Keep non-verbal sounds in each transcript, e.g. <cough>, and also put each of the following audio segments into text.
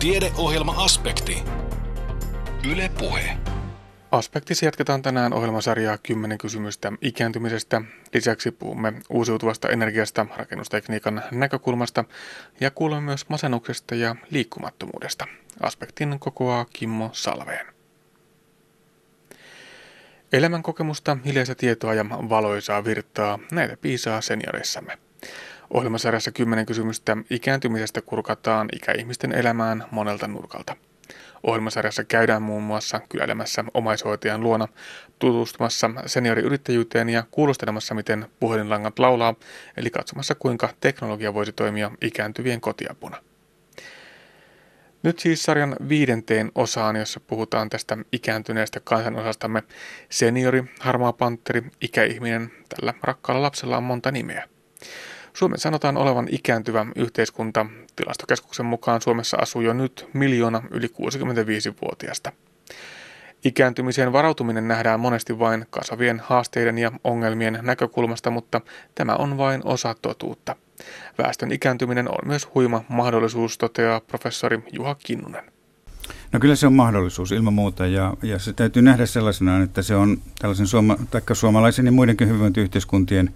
Tiedeohjelma-aspekti. Yle Puhe. Aspektissa jatketaan tänään ohjelmasarjaa 10 kysymystä ikääntymisestä. Lisäksi puhumme uusiutuvasta energiasta, rakennustekniikan näkökulmasta ja kuulemme myös masennuksesta ja liikkumattomuudesta. Aspektin kokoaa Kimmo Salveen. Elämänkokemusta, hiljaista tietoa ja valoisaa virtaa, näitä piisaa senioreissamme. Ohjelmasarjassa 10 kysymystä ikääntymisestä kurkataan ikäihmisten elämään monelta nurkalta. Ohjelmasarjassa käydään muun muassa kyläilemässä omaishoitajan luona, tutustumassa senioriyrittäjyyteen ja kuulostelemassa, miten puhelinlangat laulaa, eli katsomassa kuinka teknologia voisi toimia ikääntyvien kotiapuna. Nyt siis sarjan viidenteen osaan, jossa puhutaan tästä ikääntyneestä kansanosastamme. Seniori, harmaa panteri, ikäihminen, tällä rakkaalla lapsella on monta nimeä. Suomen sanotaan olevan ikääntyvä yhteiskunta. Tilastokeskuksen mukaan Suomessa asuu jo nyt miljoona yli 65-vuotiaista. Ikääntymiseen varautuminen nähdään monesti vain kasvavien haasteiden ja ongelmien näkökulmasta, mutta tämä on vain osa totuutta. Väestön ikääntyminen on myös huima mahdollisuus, toteaa professori Juha Kinnunen. No kyllä se on mahdollisuus ilman muuta ja, ja se täytyy nähdä sellaisena, että se on tällaisen suoma, suomalaisen ja muidenkin hyvinvointiyhteiskuntien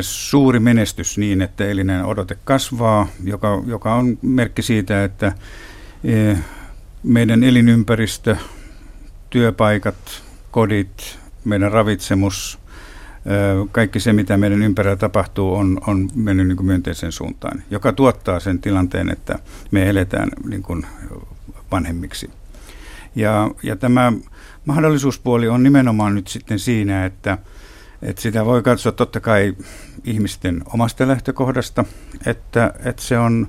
suuri menestys niin, että elinen odote kasvaa, joka, joka on merkki siitä, että meidän elinympäristö, työpaikat, kodit, meidän ravitsemus, kaikki se, mitä meidän ympärillä tapahtuu, on, on mennyt niin myönteiseen suuntaan, joka tuottaa sen tilanteen, että me eletään niin kuin vanhemmiksi. Ja, ja tämä mahdollisuuspuoli on nimenomaan nyt sitten siinä, että – et sitä voi katsoa totta kai ihmisten omasta lähtökohdasta, että, että se on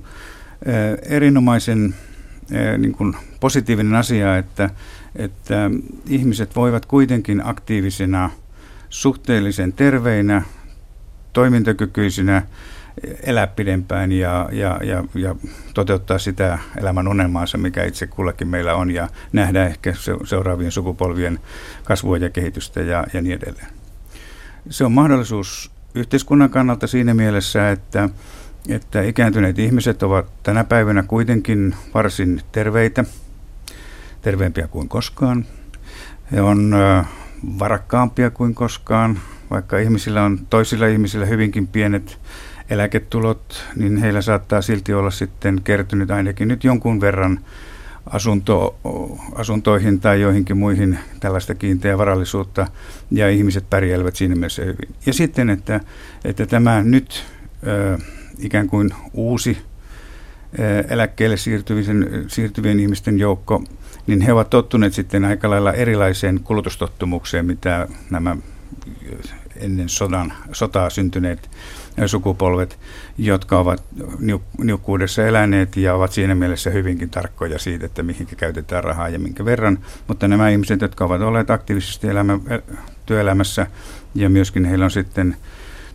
erinomaisen niin kuin positiivinen asia, että, että ihmiset voivat kuitenkin aktiivisena, suhteellisen terveinä, toimintakykyisinä elää pidempään ja, ja, ja, ja toteuttaa sitä elämän unelmaansa, mikä itse kullakin meillä on, ja nähdä ehkä seuraavien sukupolvien kasvua ja kehitystä ja, ja niin edelleen. Se on mahdollisuus yhteiskunnan kannalta siinä mielessä, että, että ikääntyneet ihmiset ovat tänä päivänä kuitenkin varsin terveitä, terveempiä kuin koskaan. He on varakkaampia kuin koskaan, vaikka ihmisillä on toisilla ihmisillä hyvinkin pienet eläketulot, niin heillä saattaa silti olla sitten kertynyt ainakin nyt jonkun verran asunto, asuntoihin tai joihinkin muihin tällaista kiinteää varallisuutta ja ihmiset pärjäävät siinä mielessä hyvin. Ja sitten, että, että tämä nyt ikään kuin uusi eläkkeelle siirtyvien, siirtyvien ihmisten joukko, niin he ovat tottuneet sitten aika lailla erilaiseen kulutustottumukseen, mitä nämä ennen sodan, sotaa syntyneet sukupolvet, jotka ovat niukkuudessa eläneet ja ovat siinä mielessä hyvinkin tarkkoja siitä, että mihin käytetään rahaa ja minkä verran. Mutta nämä ihmiset, jotka ovat olleet aktiivisesti elämä, työelämässä ja myöskin heillä on sitten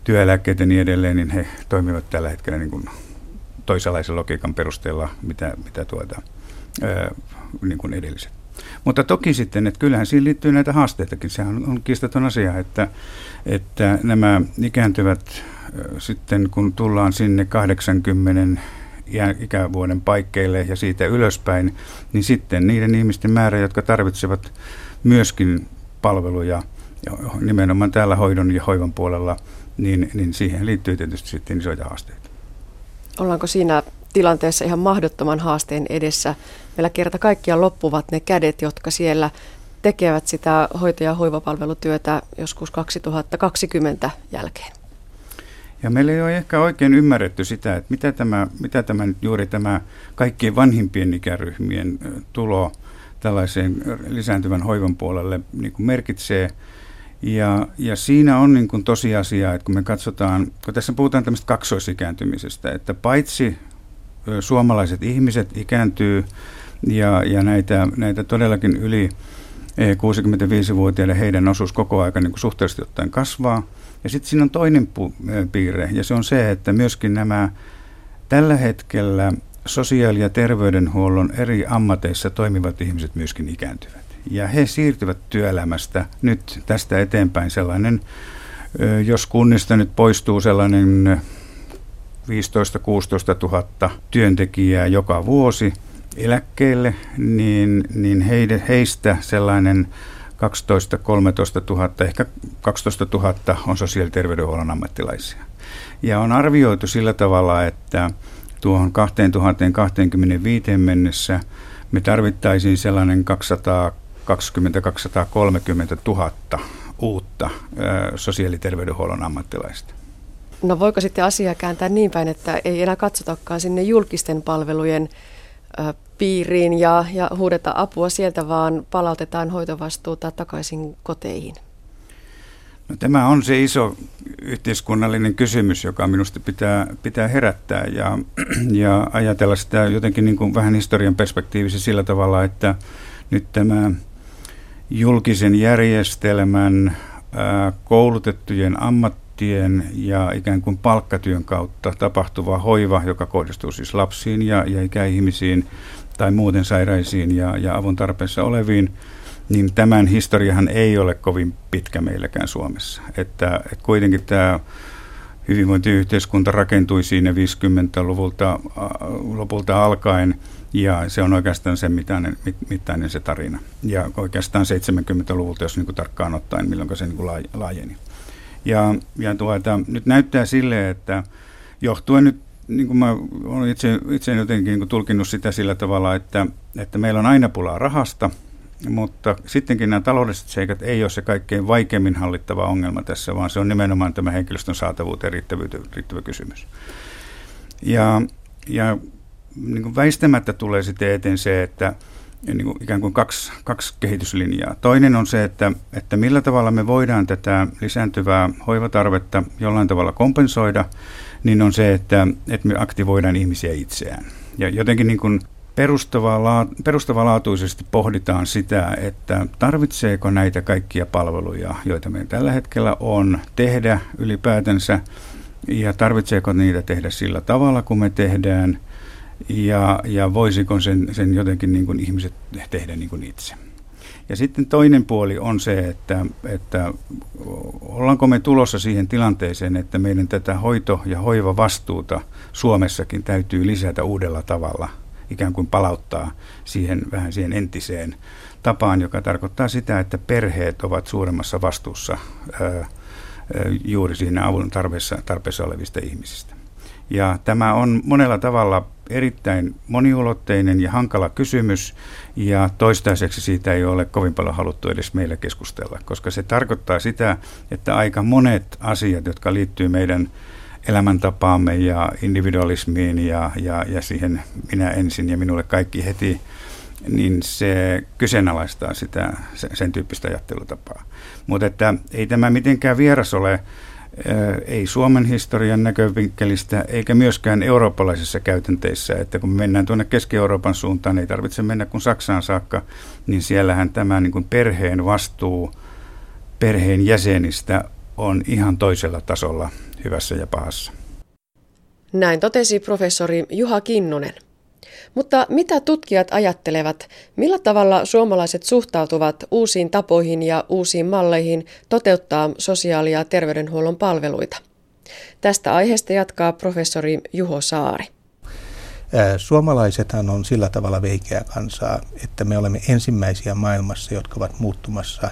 työeläkkeet ja niin edelleen, niin he toimivat tällä hetkellä niin kuin toisenlaisen logiikan perusteella, mitä, mitä tuota, niin kuin edelliset. Mutta toki sitten, että kyllähän siihen liittyy näitä haasteitakin. Sehän on kiistaton asia, että, että nämä ikääntyvät sitten kun tullaan sinne 80 ikävuoden paikkeille ja siitä ylöspäin, niin sitten niiden ihmisten määrä, jotka tarvitsevat myöskin palveluja, nimenomaan täällä hoidon ja hoivan puolella, niin, niin siihen liittyy tietysti sitten isoja haasteita. Ollaanko siinä tilanteessa ihan mahdottoman haasteen edessä? Meillä kerta kaikkiaan loppuvat ne kädet, jotka siellä tekevät sitä hoito- ja hoivapalvelutyötä joskus 2020 jälkeen. Ja meillä ei ole ehkä oikein ymmärretty sitä, että mitä tämä, mitä tämä nyt juuri tämä kaikkien vanhimpien ikäryhmien tulo tällaiseen lisääntyvän hoivan puolelle niin kuin merkitsee. Ja, ja siinä on niin kuin tosiasia, että kun me katsotaan, kun tässä puhutaan tämmöistä kaksoisikääntymisestä, että paitsi suomalaiset ihmiset ikääntyy ja, ja näitä, näitä todellakin yli 65-vuotiaille heidän osuus koko ajan niin suhteellisesti ottaen kasvaa – ja sitten siinä on toinen pu- piirre, ja se on se, että myöskin nämä tällä hetkellä sosiaali- ja terveydenhuollon eri ammateissa toimivat ihmiset myöskin ikääntyvät. Ja he siirtyvät työelämästä nyt tästä eteenpäin sellainen, jos kunnista nyt poistuu sellainen 15-16 000 työntekijää joka vuosi eläkkeelle, niin, niin heide, heistä sellainen 12-13 000, ehkä 12 000 on sosiaali- ja terveydenhuollon ammattilaisia. Ja on arvioitu sillä tavalla, että tuohon 2025 mennessä me tarvittaisiin sellainen 220-230 000 uutta sosiaali- ja terveydenhuollon ammattilaista. No voiko sitten asiaa kääntää niin päin, että ei enää katsotakaan sinne julkisten palvelujen piiriin ja, ja huudeta apua sieltä, vaan palautetaan hoitovastuuta takaisin koteihin? No, tämä on se iso yhteiskunnallinen kysymys, joka minusta pitää, pitää herättää ja, <clears throat> ja ajatella sitä jotenkin niin kuin vähän historian perspektiivissä sillä tavalla, että nyt tämä julkisen järjestelmän koulutettujen ammattien ja ikään kuin palkkatyön kautta tapahtuva hoiva, joka kohdistuu siis lapsiin ja, ja ikäihmisiin tai muuten sairaisiin ja, ja avun tarpeessa oleviin, niin tämän historiahan ei ole kovin pitkä meilläkään Suomessa. Että, että kuitenkin tämä hyvinvointiyhteiskunta rakentui siinä 50-luvulta lopulta alkaen – ja se on oikeastaan se mittainen, mittainen se tarina. Ja oikeastaan 70-luvulta, jos niin kuin tarkkaan ottaen, milloin se niin kuin laajeni. Ja, ja tuota, nyt näyttää sille, että johtuen nyt, niin kuin mä olen itse, itse jotenkin niin tulkinnut sitä sillä tavalla, että, että meillä on aina pulaa rahasta, mutta sittenkin nämä taloudelliset seikat ei ole se kaikkein vaikeimmin hallittava ongelma tässä, vaan se on nimenomaan tämä henkilöstön saatavuuteen riittävä kysymys. Ja, ja niin väistämättä tulee sitten eteen se, että niin kuin ikään kuin kaksi, kaksi kehityslinjaa. Toinen on se, että, että millä tavalla me voidaan tätä lisääntyvää hoivatarvetta jollain tavalla kompensoida, niin on se, että, että me aktivoidaan ihmisiä itseään. Ja jotenkin niin kuin perustavanlaatuisesti pohditaan sitä, että tarvitseeko näitä kaikkia palveluja, joita meillä tällä hetkellä on, tehdä ylipäätänsä, ja tarvitseeko niitä tehdä sillä tavalla, kun me tehdään – ja, ja voisiko sen, sen jotenkin niin kuin ihmiset tehdä niin kuin itse. Ja sitten toinen puoli on se, että, että ollaanko me tulossa siihen tilanteeseen, että meidän tätä hoito- ja hoivavastuuta Suomessakin täytyy lisätä uudella tavalla, ikään kuin palauttaa siihen vähän siihen entiseen tapaan, joka tarkoittaa sitä, että perheet ovat suuremmassa vastuussa ää, juuri siinä avun tarpeessa, tarpeessa olevista ihmisistä. Ja tämä on monella tavalla erittäin moniulotteinen ja hankala kysymys, ja toistaiseksi siitä ei ole kovin paljon haluttu edes meillä keskustella, koska se tarkoittaa sitä, että aika monet asiat, jotka liittyy meidän elämäntapaamme ja individualismiin ja, ja, ja siihen minä ensin ja minulle kaikki heti, niin se kyseenalaistaa sitä, sen tyyppistä ajattelutapaa. Mutta että ei tämä mitenkään vieras ole ei Suomen historian näkövinkkelistä eikä myöskään eurooppalaisissa käytänteissä, että kun me mennään tuonne Keski-Euroopan suuntaan, ei tarvitse mennä kuin Saksaan saakka, niin siellähän tämä niin kuin perheen vastuu perheen jäsenistä on ihan toisella tasolla hyvässä ja pahassa. Näin totesi professori Juha Kinnunen. Mutta mitä tutkijat ajattelevat, millä tavalla suomalaiset suhtautuvat uusiin tapoihin ja uusiin malleihin toteuttaa sosiaali- ja terveydenhuollon palveluita? Tästä aiheesta jatkaa professori Juho Saari. Suomalaisethan on sillä tavalla veikeä kansaa, että me olemme ensimmäisiä maailmassa, jotka ovat muuttumassa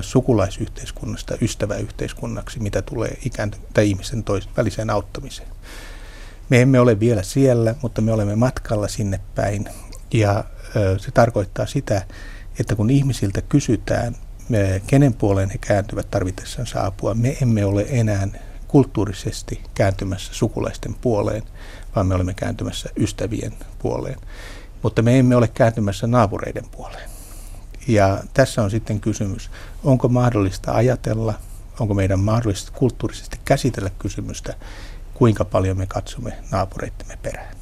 sukulaisyhteiskunnasta ystäväyhteiskunnaksi, mitä tulee ikään tai ihmisen tois, väliseen auttamiseen. Me emme ole vielä siellä, mutta me olemme matkalla sinne päin. Ja se tarkoittaa sitä, että kun ihmisiltä kysytään, kenen puoleen he kääntyvät tarvitessaan apua, me emme ole enää kulttuurisesti kääntymässä sukulaisten puoleen, vaan me olemme kääntymässä ystävien puoleen. Mutta me emme ole kääntymässä naapureiden puoleen. Ja tässä on sitten kysymys, onko mahdollista ajatella, onko meidän mahdollista kulttuurisesti käsitellä kysymystä kuinka paljon me katsomme naapureittemme perään.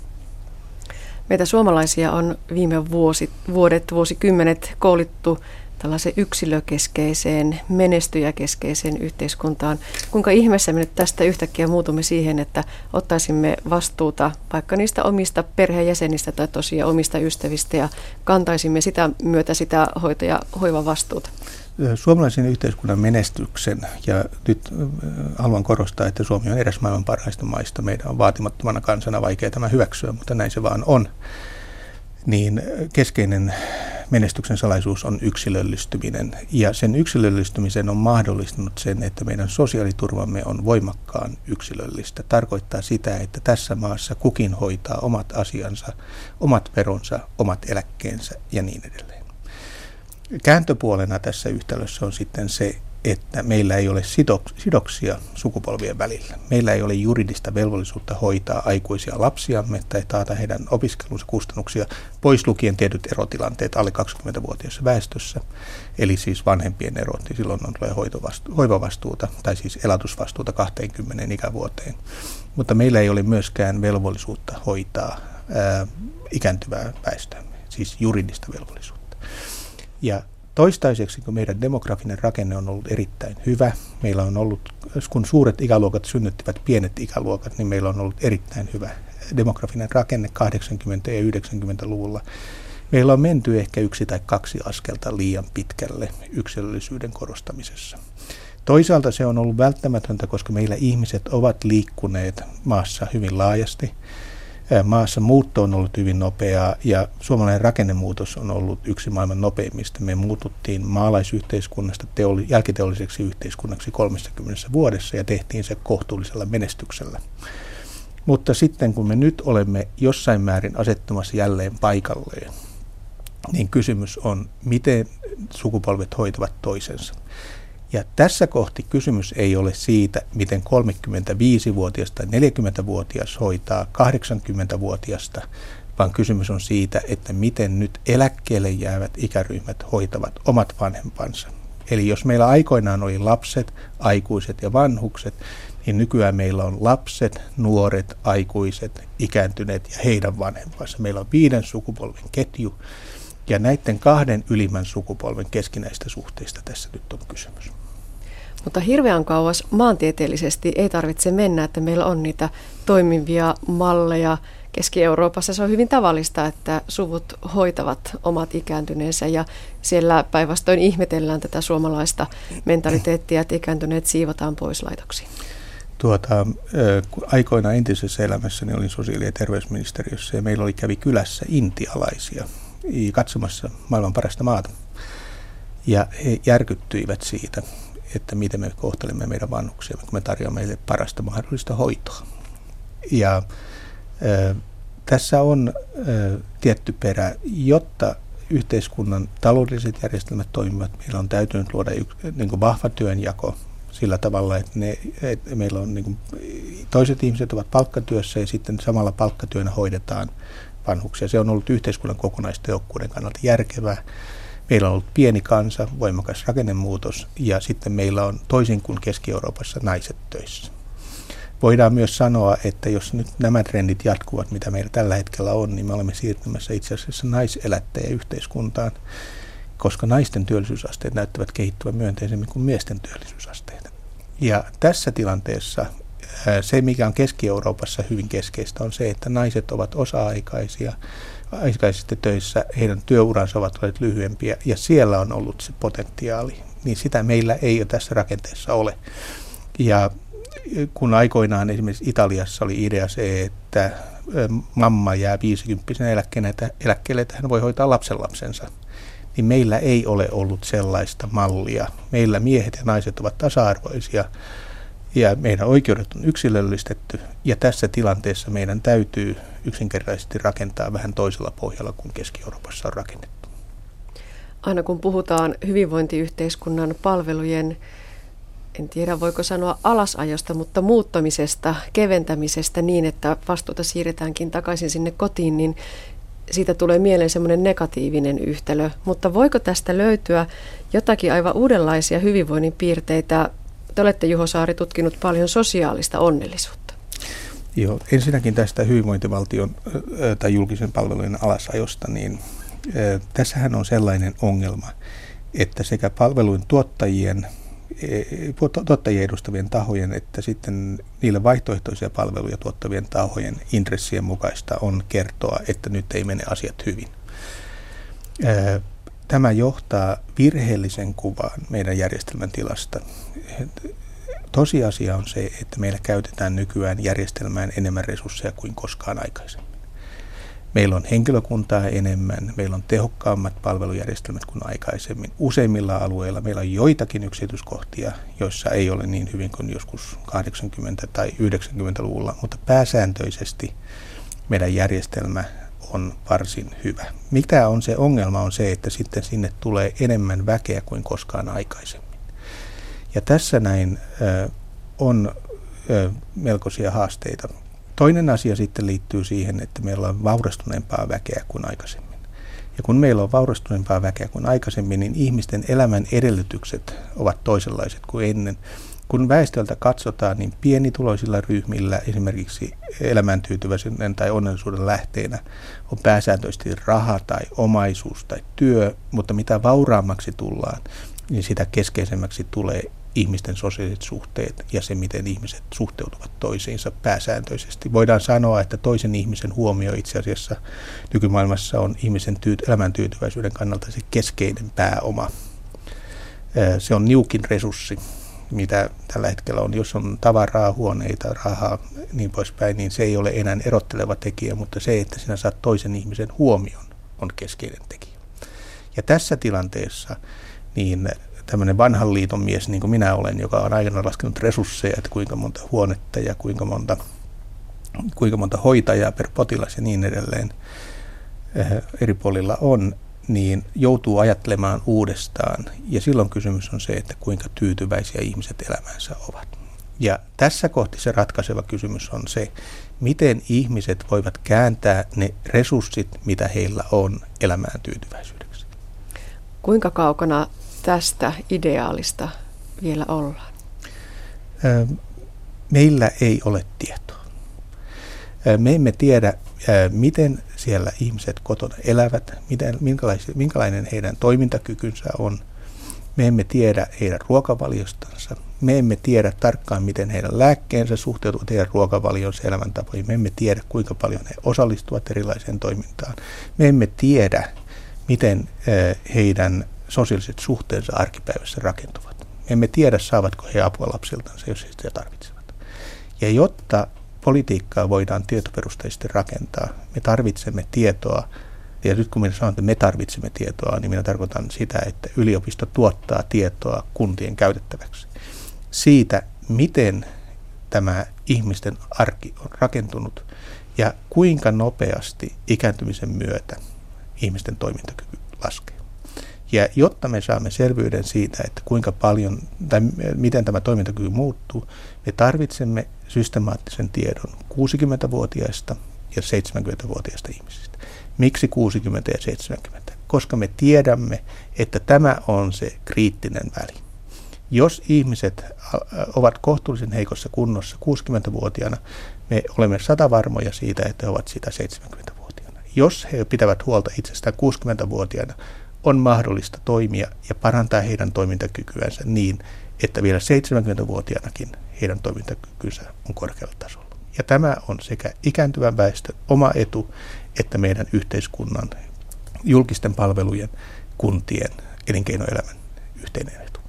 Meitä suomalaisia on viime vuosi, vuodet, vuosikymmenet koulittu tällaiseen yksilökeskeiseen, menestyjäkeskeiseen yhteiskuntaan. Kuinka ihmeessä me nyt tästä yhtäkkiä muutumme siihen, että ottaisimme vastuuta vaikka niistä omista perheenjäsenistä tai tosiaan omista ystävistä ja kantaisimme sitä myötä sitä hoito- ja hoivavastuuta? Suomalaisen yhteiskunnan menestyksen, ja nyt haluan korostaa, että Suomi on eräs maailman parhaista maista. Meidän on vaatimattomana kansana vaikea tämä hyväksyä, mutta näin se vaan on. Niin keskeinen menestyksen salaisuus on yksilöllistyminen. Ja sen yksilöllistymisen on mahdollistanut sen, että meidän sosiaaliturvamme on voimakkaan yksilöllistä. Tarkoittaa sitä, että tässä maassa kukin hoitaa omat asiansa, omat veronsa, omat eläkkeensä ja niin edelleen. Kääntöpuolena tässä yhtälössä on sitten se, että meillä ei ole sidoksia sukupolvien välillä. Meillä ei ole juridista velvollisuutta hoitaa aikuisia lapsiamme tai taata heidän opiskelunsa kustannuksia, pois lukien tietyt erotilanteet alle 20-vuotiaassa väestössä, eli siis vanhempien erot, niin silloin on tulee hoivavastuuta tai siis elatusvastuuta 20 ikävuoteen. Mutta meillä ei ole myöskään velvollisuutta hoitaa ää, ikääntyvää väestöämme, siis juridista velvollisuutta. Ja Toistaiseksi, kun meidän demografinen rakenne on ollut erittäin hyvä, meillä on ollut, kun suuret ikäluokat synnyttivät pienet ikäluokat, niin meillä on ollut erittäin hyvä demografinen rakenne 80- ja 90-luvulla. Meillä on menty ehkä yksi tai kaksi askelta liian pitkälle yksilöllisyyden korostamisessa. Toisaalta se on ollut välttämätöntä, koska meillä ihmiset ovat liikkuneet maassa hyvin laajasti – maassa muutto on ollut hyvin nopeaa ja suomalainen rakennemuutos on ollut yksi maailman nopeimmista. Me muututtiin maalaisyhteiskunnasta teoli, jälkiteolliseksi yhteiskunnaksi 30 vuodessa ja tehtiin se kohtuullisella menestyksellä. Mutta sitten kun me nyt olemme jossain määrin asettumassa jälleen paikalleen, niin kysymys on, miten sukupolvet hoitavat toisensa. Ja tässä kohti kysymys ei ole siitä, miten 35-vuotias tai 40-vuotias hoitaa 80-vuotiasta, vaan kysymys on siitä, että miten nyt eläkkeelle jäävät ikäryhmät hoitavat omat vanhempansa. Eli jos meillä aikoinaan oli lapset, aikuiset ja vanhukset, niin nykyään meillä on lapset, nuoret, aikuiset, ikääntyneet ja heidän vanhempansa. Meillä on viiden sukupolven ketju, ja näiden kahden ylimmän sukupolven keskinäistä suhteista tässä nyt on kysymys. Mutta hirveän kauas maantieteellisesti ei tarvitse mennä, että meillä on niitä toimivia malleja. Keski-Euroopassa se on hyvin tavallista, että suvut hoitavat omat ikääntyneensä ja siellä päinvastoin ihmetellään tätä suomalaista mentaliteettia, että ikääntyneet siivotaan pois laitoksiin. Tuota, aikoina entisessä elämässäni olin sosiaali- ja terveysministeriössä ja meillä oli kävi kylässä intialaisia katsomassa maailman parasta maata. Ja he järkyttyivät siitä, että miten me kohtelemme meidän vanhuksia, kun me tarjoamme meille parasta mahdollista hoitoa. Ja äh, tässä on äh, tietty perä, jotta yhteiskunnan taloudelliset järjestelmät toimivat, meillä on täytynyt luoda yksi, niin kuin vahva työnjako sillä tavalla, että, ne, että meillä on niin kuin, toiset ihmiset ovat palkkatyössä ja sitten samalla palkkatyönä hoidetaan vanhuksia. Se on ollut yhteiskunnan kokonaistehokkuuden kannalta järkevää. Meillä on ollut pieni kansa, voimakas rakennemuutos ja sitten meillä on toisin kuin Keski-Euroopassa naiset töissä. Voidaan myös sanoa, että jos nyt nämä trendit jatkuvat, mitä meillä tällä hetkellä on, niin me olemme siirtymässä itse asiassa naiselättäjäyhteiskuntaan, koska naisten työllisyysasteet näyttävät kehittyvän myönteisemmin kuin miesten työllisyysasteet. Ja tässä tilanteessa se, mikä on Keski-Euroopassa hyvin keskeistä, on se, että naiset ovat osa-aikaisia, aikaisista töissä, heidän työuransa ovat olleet lyhyempiä ja siellä on ollut se potentiaali, niin sitä meillä ei jo tässä rakenteessa ole. Ja kun aikoinaan esimerkiksi Italiassa oli idea se, että mamma jää 50 eläkkeelle, eläkkeelle, että hän voi hoitaa lapsenlapsensa, niin meillä ei ole ollut sellaista mallia. Meillä miehet ja naiset ovat tasa-arvoisia ja meidän oikeudet on yksilöllistetty ja tässä tilanteessa meidän täytyy yksinkertaisesti rakentaa vähän toisella pohjalla kuin Keski-Euroopassa on rakennettu. Aina kun puhutaan hyvinvointiyhteiskunnan palvelujen, en tiedä voiko sanoa alasajosta, mutta muuttamisesta, keventämisestä niin, että vastuuta siirretäänkin takaisin sinne kotiin, niin siitä tulee mieleen semmoinen negatiivinen yhtälö. Mutta voiko tästä löytyä jotakin aivan uudenlaisia hyvinvoinnin piirteitä te olette Juho Saari tutkinut paljon sosiaalista onnellisuutta. Joo, ensinnäkin tästä hyvinvointivaltion tai julkisen palvelujen alasajosta, niin tässähän on sellainen ongelma, että sekä palvelujen tuottajien e, tuottajien edustavien tahojen, että sitten niille vaihtoehtoisia palveluja tuottavien tahojen intressien mukaista on kertoa, että nyt ei mene asiat hyvin. Tämä johtaa virheellisen kuvaan meidän järjestelmän tilasta. Tosiasia on se, että meillä käytetään nykyään järjestelmään enemmän resursseja kuin koskaan aikaisemmin. Meillä on henkilökuntaa enemmän, meillä on tehokkaammat palvelujärjestelmät kuin aikaisemmin. Useimmilla alueilla meillä on joitakin yksityiskohtia, joissa ei ole niin hyvin kuin joskus 80- tai 90-luvulla, mutta pääsääntöisesti meidän järjestelmä on varsin hyvä. Mitä on se ongelma on se, että sitten sinne tulee enemmän väkeä kuin koskaan aikaisemmin. Ja tässä näin on melkoisia haasteita. Toinen asia sitten liittyy siihen, että meillä on vaurastuneempaa väkeä kuin aikaisemmin. Ja kun meillä on vaurastuneempaa väkeä kuin aikaisemmin, niin ihmisten elämän edellytykset ovat toisenlaiset kuin ennen. Kun väestöltä katsotaan, niin pienituloisilla ryhmillä esimerkiksi elämäntyytyväisyyden tai onnellisuuden lähteenä on pääsääntöisesti raha tai omaisuus tai työ, mutta mitä vauraammaksi tullaan, niin sitä keskeisemmäksi tulee ihmisten sosiaaliset suhteet ja se, miten ihmiset suhteutuvat toisiinsa pääsääntöisesti. Voidaan sanoa, että toisen ihmisen huomio itse asiassa nykymaailmassa on ihmisen tyyt- elämäntyytyväisyyden kannalta se keskeinen pääoma. Se on niukin resurssi, mitä tällä hetkellä on. Jos on tavaraa, huoneita, rahaa, niin poispäin, niin se ei ole enää erotteleva tekijä, mutta se, että sinä saat toisen ihmisen huomion, on keskeinen tekijä. Ja tässä tilanteessa niin tämmöinen vanhan liiton mies, niin kuin minä olen, joka on aikana laskenut resursseja, että kuinka monta huonetta ja kuinka monta, kuinka monta hoitajaa per potilas ja niin edelleen eh, eri puolilla on, niin joutuu ajattelemaan uudestaan. Ja silloin kysymys on se, että kuinka tyytyväisiä ihmiset elämänsä ovat. Ja tässä kohti se ratkaiseva kysymys on se, miten ihmiset voivat kääntää ne resurssit, mitä heillä on, elämään tyytyväisyydeksi. Kuinka kaukana tästä ideaalista vielä ollaan? Meillä ei ole tietoa. Me emme tiedä, miten siellä ihmiset kotona elävät, miten, minkälainen heidän toimintakykynsä on. Me emme tiedä heidän ruokavaliostansa. Me emme tiedä tarkkaan, miten heidän lääkkeensä suhteutuvat heidän ruokavalionsa elämäntapoihin. Me emme tiedä, kuinka paljon he osallistuvat erilaiseen toimintaan. Me emme tiedä, miten heidän sosiaaliset suhteensa arkipäivässä rakentuvat. Me emme tiedä, saavatko he apua lapsiltansa, jos he sitä tarvitsevat. Ja jotta politiikkaa voidaan tietoperusteisesti rakentaa, me tarvitsemme tietoa. Ja nyt kun minä sanon, että me tarvitsemme tietoa, niin minä tarkoitan sitä, että yliopisto tuottaa tietoa kuntien käytettäväksi. Siitä, miten tämä ihmisten arki on rakentunut ja kuinka nopeasti ikääntymisen myötä ihmisten toimintakyky laskee. Ja jotta me saamme selvyyden siitä, että kuinka paljon tai miten tämä toimintakyky muuttuu, me tarvitsemme systemaattisen tiedon 60-vuotiaista ja 70-vuotiaista ihmisistä. Miksi 60 ja 70? Koska me tiedämme, että tämä on se kriittinen väli. Jos ihmiset ovat kohtuullisen heikossa kunnossa 60-vuotiaana, me olemme sata varmoja siitä, että he ovat sitä 70-vuotiaana. Jos he pitävät huolta itsestään 60-vuotiaana, on mahdollista toimia ja parantaa heidän toimintakykyänsä niin, että vielä 70-vuotiaanakin heidän toimintakykynsä on korkealla tasolla. Ja tämä on sekä ikääntyvän väestön oma etu, että meidän yhteiskunnan, julkisten palvelujen, kuntien, elinkeinoelämän yhteinen etu.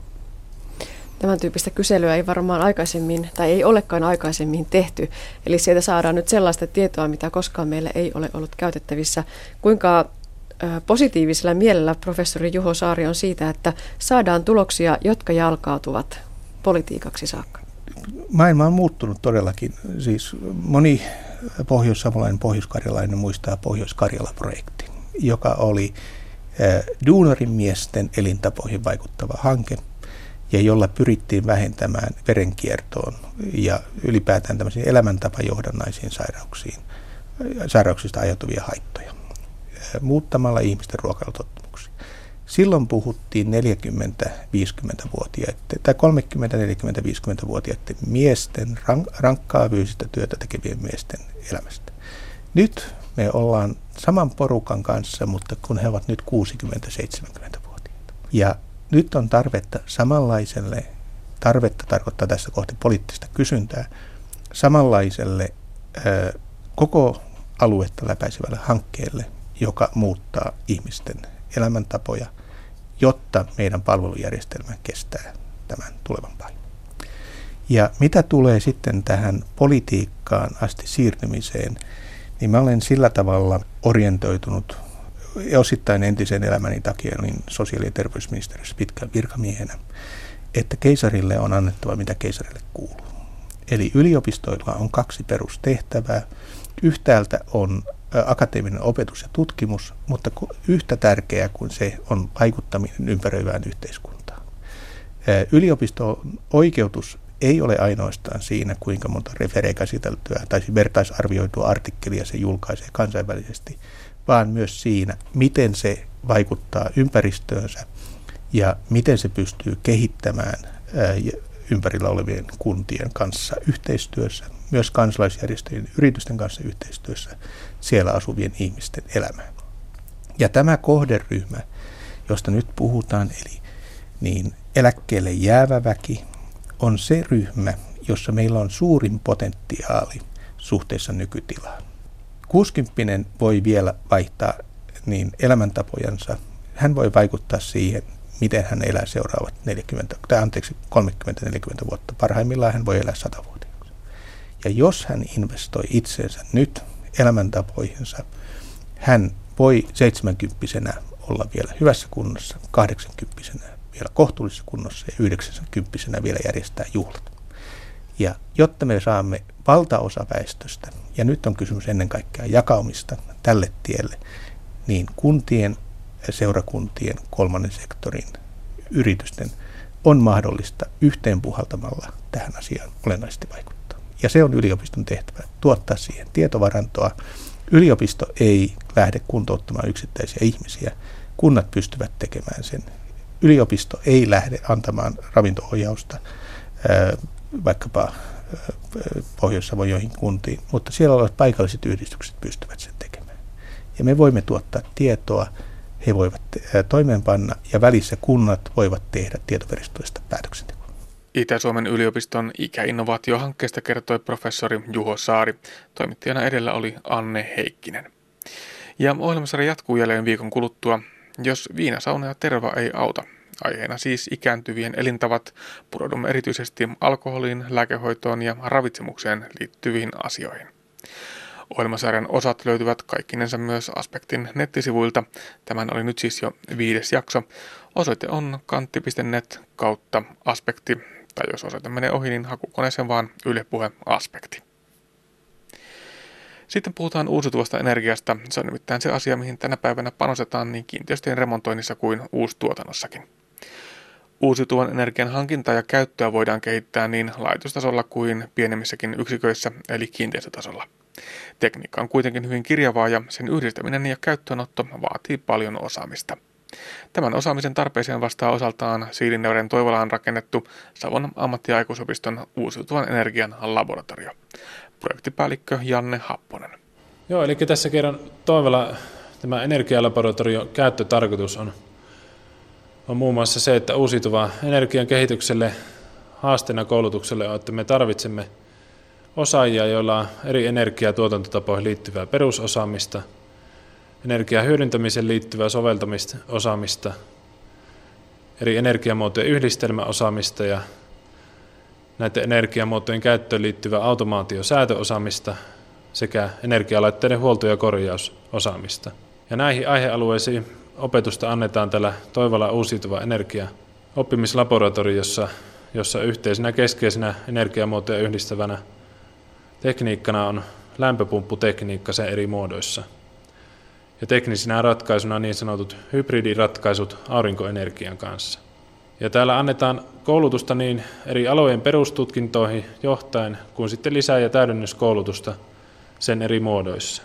Tämän tyyppistä kyselyä ei varmaan aikaisemmin, tai ei olekaan aikaisemmin tehty. Eli sieltä saadaan nyt sellaista tietoa, mitä koskaan meillä ei ole ollut käytettävissä. Kuinka positiivisella mielellä professori Juho Saari on siitä, että saadaan tuloksia, jotka jalkautuvat politiikaksi saakka? Maailma on muuttunut todellakin. Siis moni pohjois-savolainen, pohjois-karjalainen muistaa Pohjois-Karjala-projekti, joka oli duunarin miesten elintapoihin vaikuttava hanke ja jolla pyrittiin vähentämään verenkiertoon ja ylipäätään tämmöisiin elämäntapajohdannaisiin sairauksiin, sairauksista aiheutuvia haittoja muuttamalla ihmisten ruokailutottumuksia. Silloin puhuttiin 40-50-vuotiaiden tai 30-40-50-vuotiaiden miesten, rankkaa fyysistä työtä tekevien miesten elämästä. Nyt me ollaan saman porukan kanssa, mutta kun he ovat nyt 60-70-vuotiaita. Ja nyt on tarvetta samanlaiselle, tarvetta tarkoittaa tässä kohti poliittista kysyntää, samanlaiselle ö, koko aluetta läpäisevälle hankkeelle, joka muuttaa ihmisten elämäntapoja, jotta meidän palvelujärjestelmä kestää tämän tulevan paineen. Ja mitä tulee sitten tähän politiikkaan asti siirtymiseen, niin mä olen sillä tavalla orientoitunut osittain entisen elämäni takia olin sosiaali- ja terveysministeriössä pitkän virkamiehenä, että keisarille on annettava mitä keisarille kuuluu. Eli yliopistoilla on kaksi perustehtävää. Yhtäältä on akateeminen opetus ja tutkimus, mutta yhtä tärkeää kuin se on vaikuttaminen ympäröivään yhteiskuntaan. Yliopisto-oikeutus ei ole ainoastaan siinä, kuinka monta refereekäsiteltyä tai vertaisarvioitua artikkelia se julkaisee kansainvälisesti, vaan myös siinä, miten se vaikuttaa ympäristöönsä ja miten se pystyy kehittämään ympärillä olevien kuntien kanssa yhteistyössä, myös kansalaisjärjestöjen yritysten kanssa yhteistyössä siellä asuvien ihmisten elämään. Ja tämä kohderyhmä, josta nyt puhutaan, eli niin eläkkeelle jäävä väki, on se ryhmä, jossa meillä on suurin potentiaali suhteessa nykytilaan. 60 voi vielä vaihtaa niin elämäntapojansa. Hän voi vaikuttaa siihen, miten hän elää seuraavat 40, tai anteeksi, 30-40 vuotta. Parhaimmillaan hän voi elää 100 vuotta. Ja jos hän investoi itseensä nyt elämäntapoihinsa, hän voi 70 olla vielä hyvässä kunnossa, 80 vielä kohtuullisessa kunnossa ja 90 vielä järjestää juhlat. Ja jotta me saamme valtaosa väestöstä, ja nyt on kysymys ennen kaikkea jakaumista tälle tielle, niin kuntien, seurakuntien, kolmannen sektorin, yritysten on mahdollista yhteen puhaltamalla tähän asiaan olennaisesti vaikuttaa. Ja se on yliopiston tehtävä, tuottaa siihen tietovarantoa. Yliopisto ei lähde kuntouttamaan yksittäisiä ihmisiä, kunnat pystyvät tekemään sen. Yliopisto ei lähde antamaan ravintoohjausta vaikkapa Pohjois-Savon joihin kuntiin, mutta siellä olevat paikalliset yhdistykset pystyvät sen tekemään. Ja me voimme tuottaa tietoa, he voivat toimeenpanna ja välissä kunnat voivat tehdä tietoveristoista päätöksentekoa. Itä-Suomen yliopiston ikäinnovaatiohankkeesta kertoi professori Juho Saari. Toimittajana edellä oli Anne Heikkinen. Ja ohjelmasarja jatkuu jälleen viikon kuluttua. Jos viina, sauna ja terva ei auta, Aiheena siis ikääntyvien elintavat. Pureudumme erityisesti alkoholiin, lääkehoitoon ja ravitsemukseen liittyviin asioihin. Ohjelmasarjan osat löytyvät kaikkinensa myös Aspektin nettisivuilta. Tämän oli nyt siis jo viides jakso. Osoite on kantti.net kautta aspekti, tai jos osoite menee ohi, niin hakukoneeseen vaan Yle Puhe Aspekti. Sitten puhutaan uusiutuvasta energiasta. Se on nimittäin se asia, mihin tänä päivänä panostetaan niin kiinteistöjen remontoinnissa kuin uustuotannossakin. Uusiutuvan energian hankintaa ja käyttöä voidaan kehittää niin laitostasolla kuin pienemmissäkin yksiköissä eli kiinteistötasolla. Tekniikka on kuitenkin hyvin kirjavaa ja sen yhdistäminen ja käyttöönotto vaatii paljon osaamista. Tämän osaamisen tarpeeseen vastaa osaltaan Siilinjärven Toivolaan rakennettu Savon ammattiaikuisopiston uusiutuvan energian laboratorio. Projektipäällikkö Janne Happonen. Joo, eli tässä kerran Toivola tämä energialaboratorio käyttötarkoitus on on muun muassa se, että uusiutuva energian kehitykselle haasteena koulutukselle on, että me tarvitsemme osaajia, joilla on eri energiatuotantotapoihin liittyvää perusosaamista, energian hyödyntämiseen liittyvää soveltamista, osaamista, eri energiamuotojen yhdistelmäosaamista ja näiden energiamuotojen käyttöön liittyvää automaatiosäätöosaamista sekä energialaitteiden huolto- ja korjausosaamista. Ja näihin aihealueisiin opetusta annetaan tällä Toivola uusiutuva energia oppimislaboratoriossa, jossa yhteisenä keskeisenä energiamuotoja yhdistävänä tekniikkana on lämpöpumpputekniikka sen eri muodoissa. Ja teknisinä ratkaisuna niin sanotut hybridiratkaisut aurinkoenergian kanssa. Ja täällä annetaan koulutusta niin eri alojen perustutkintoihin johtaen kuin sitten lisää- ja täydennyskoulutusta sen eri muodoissa.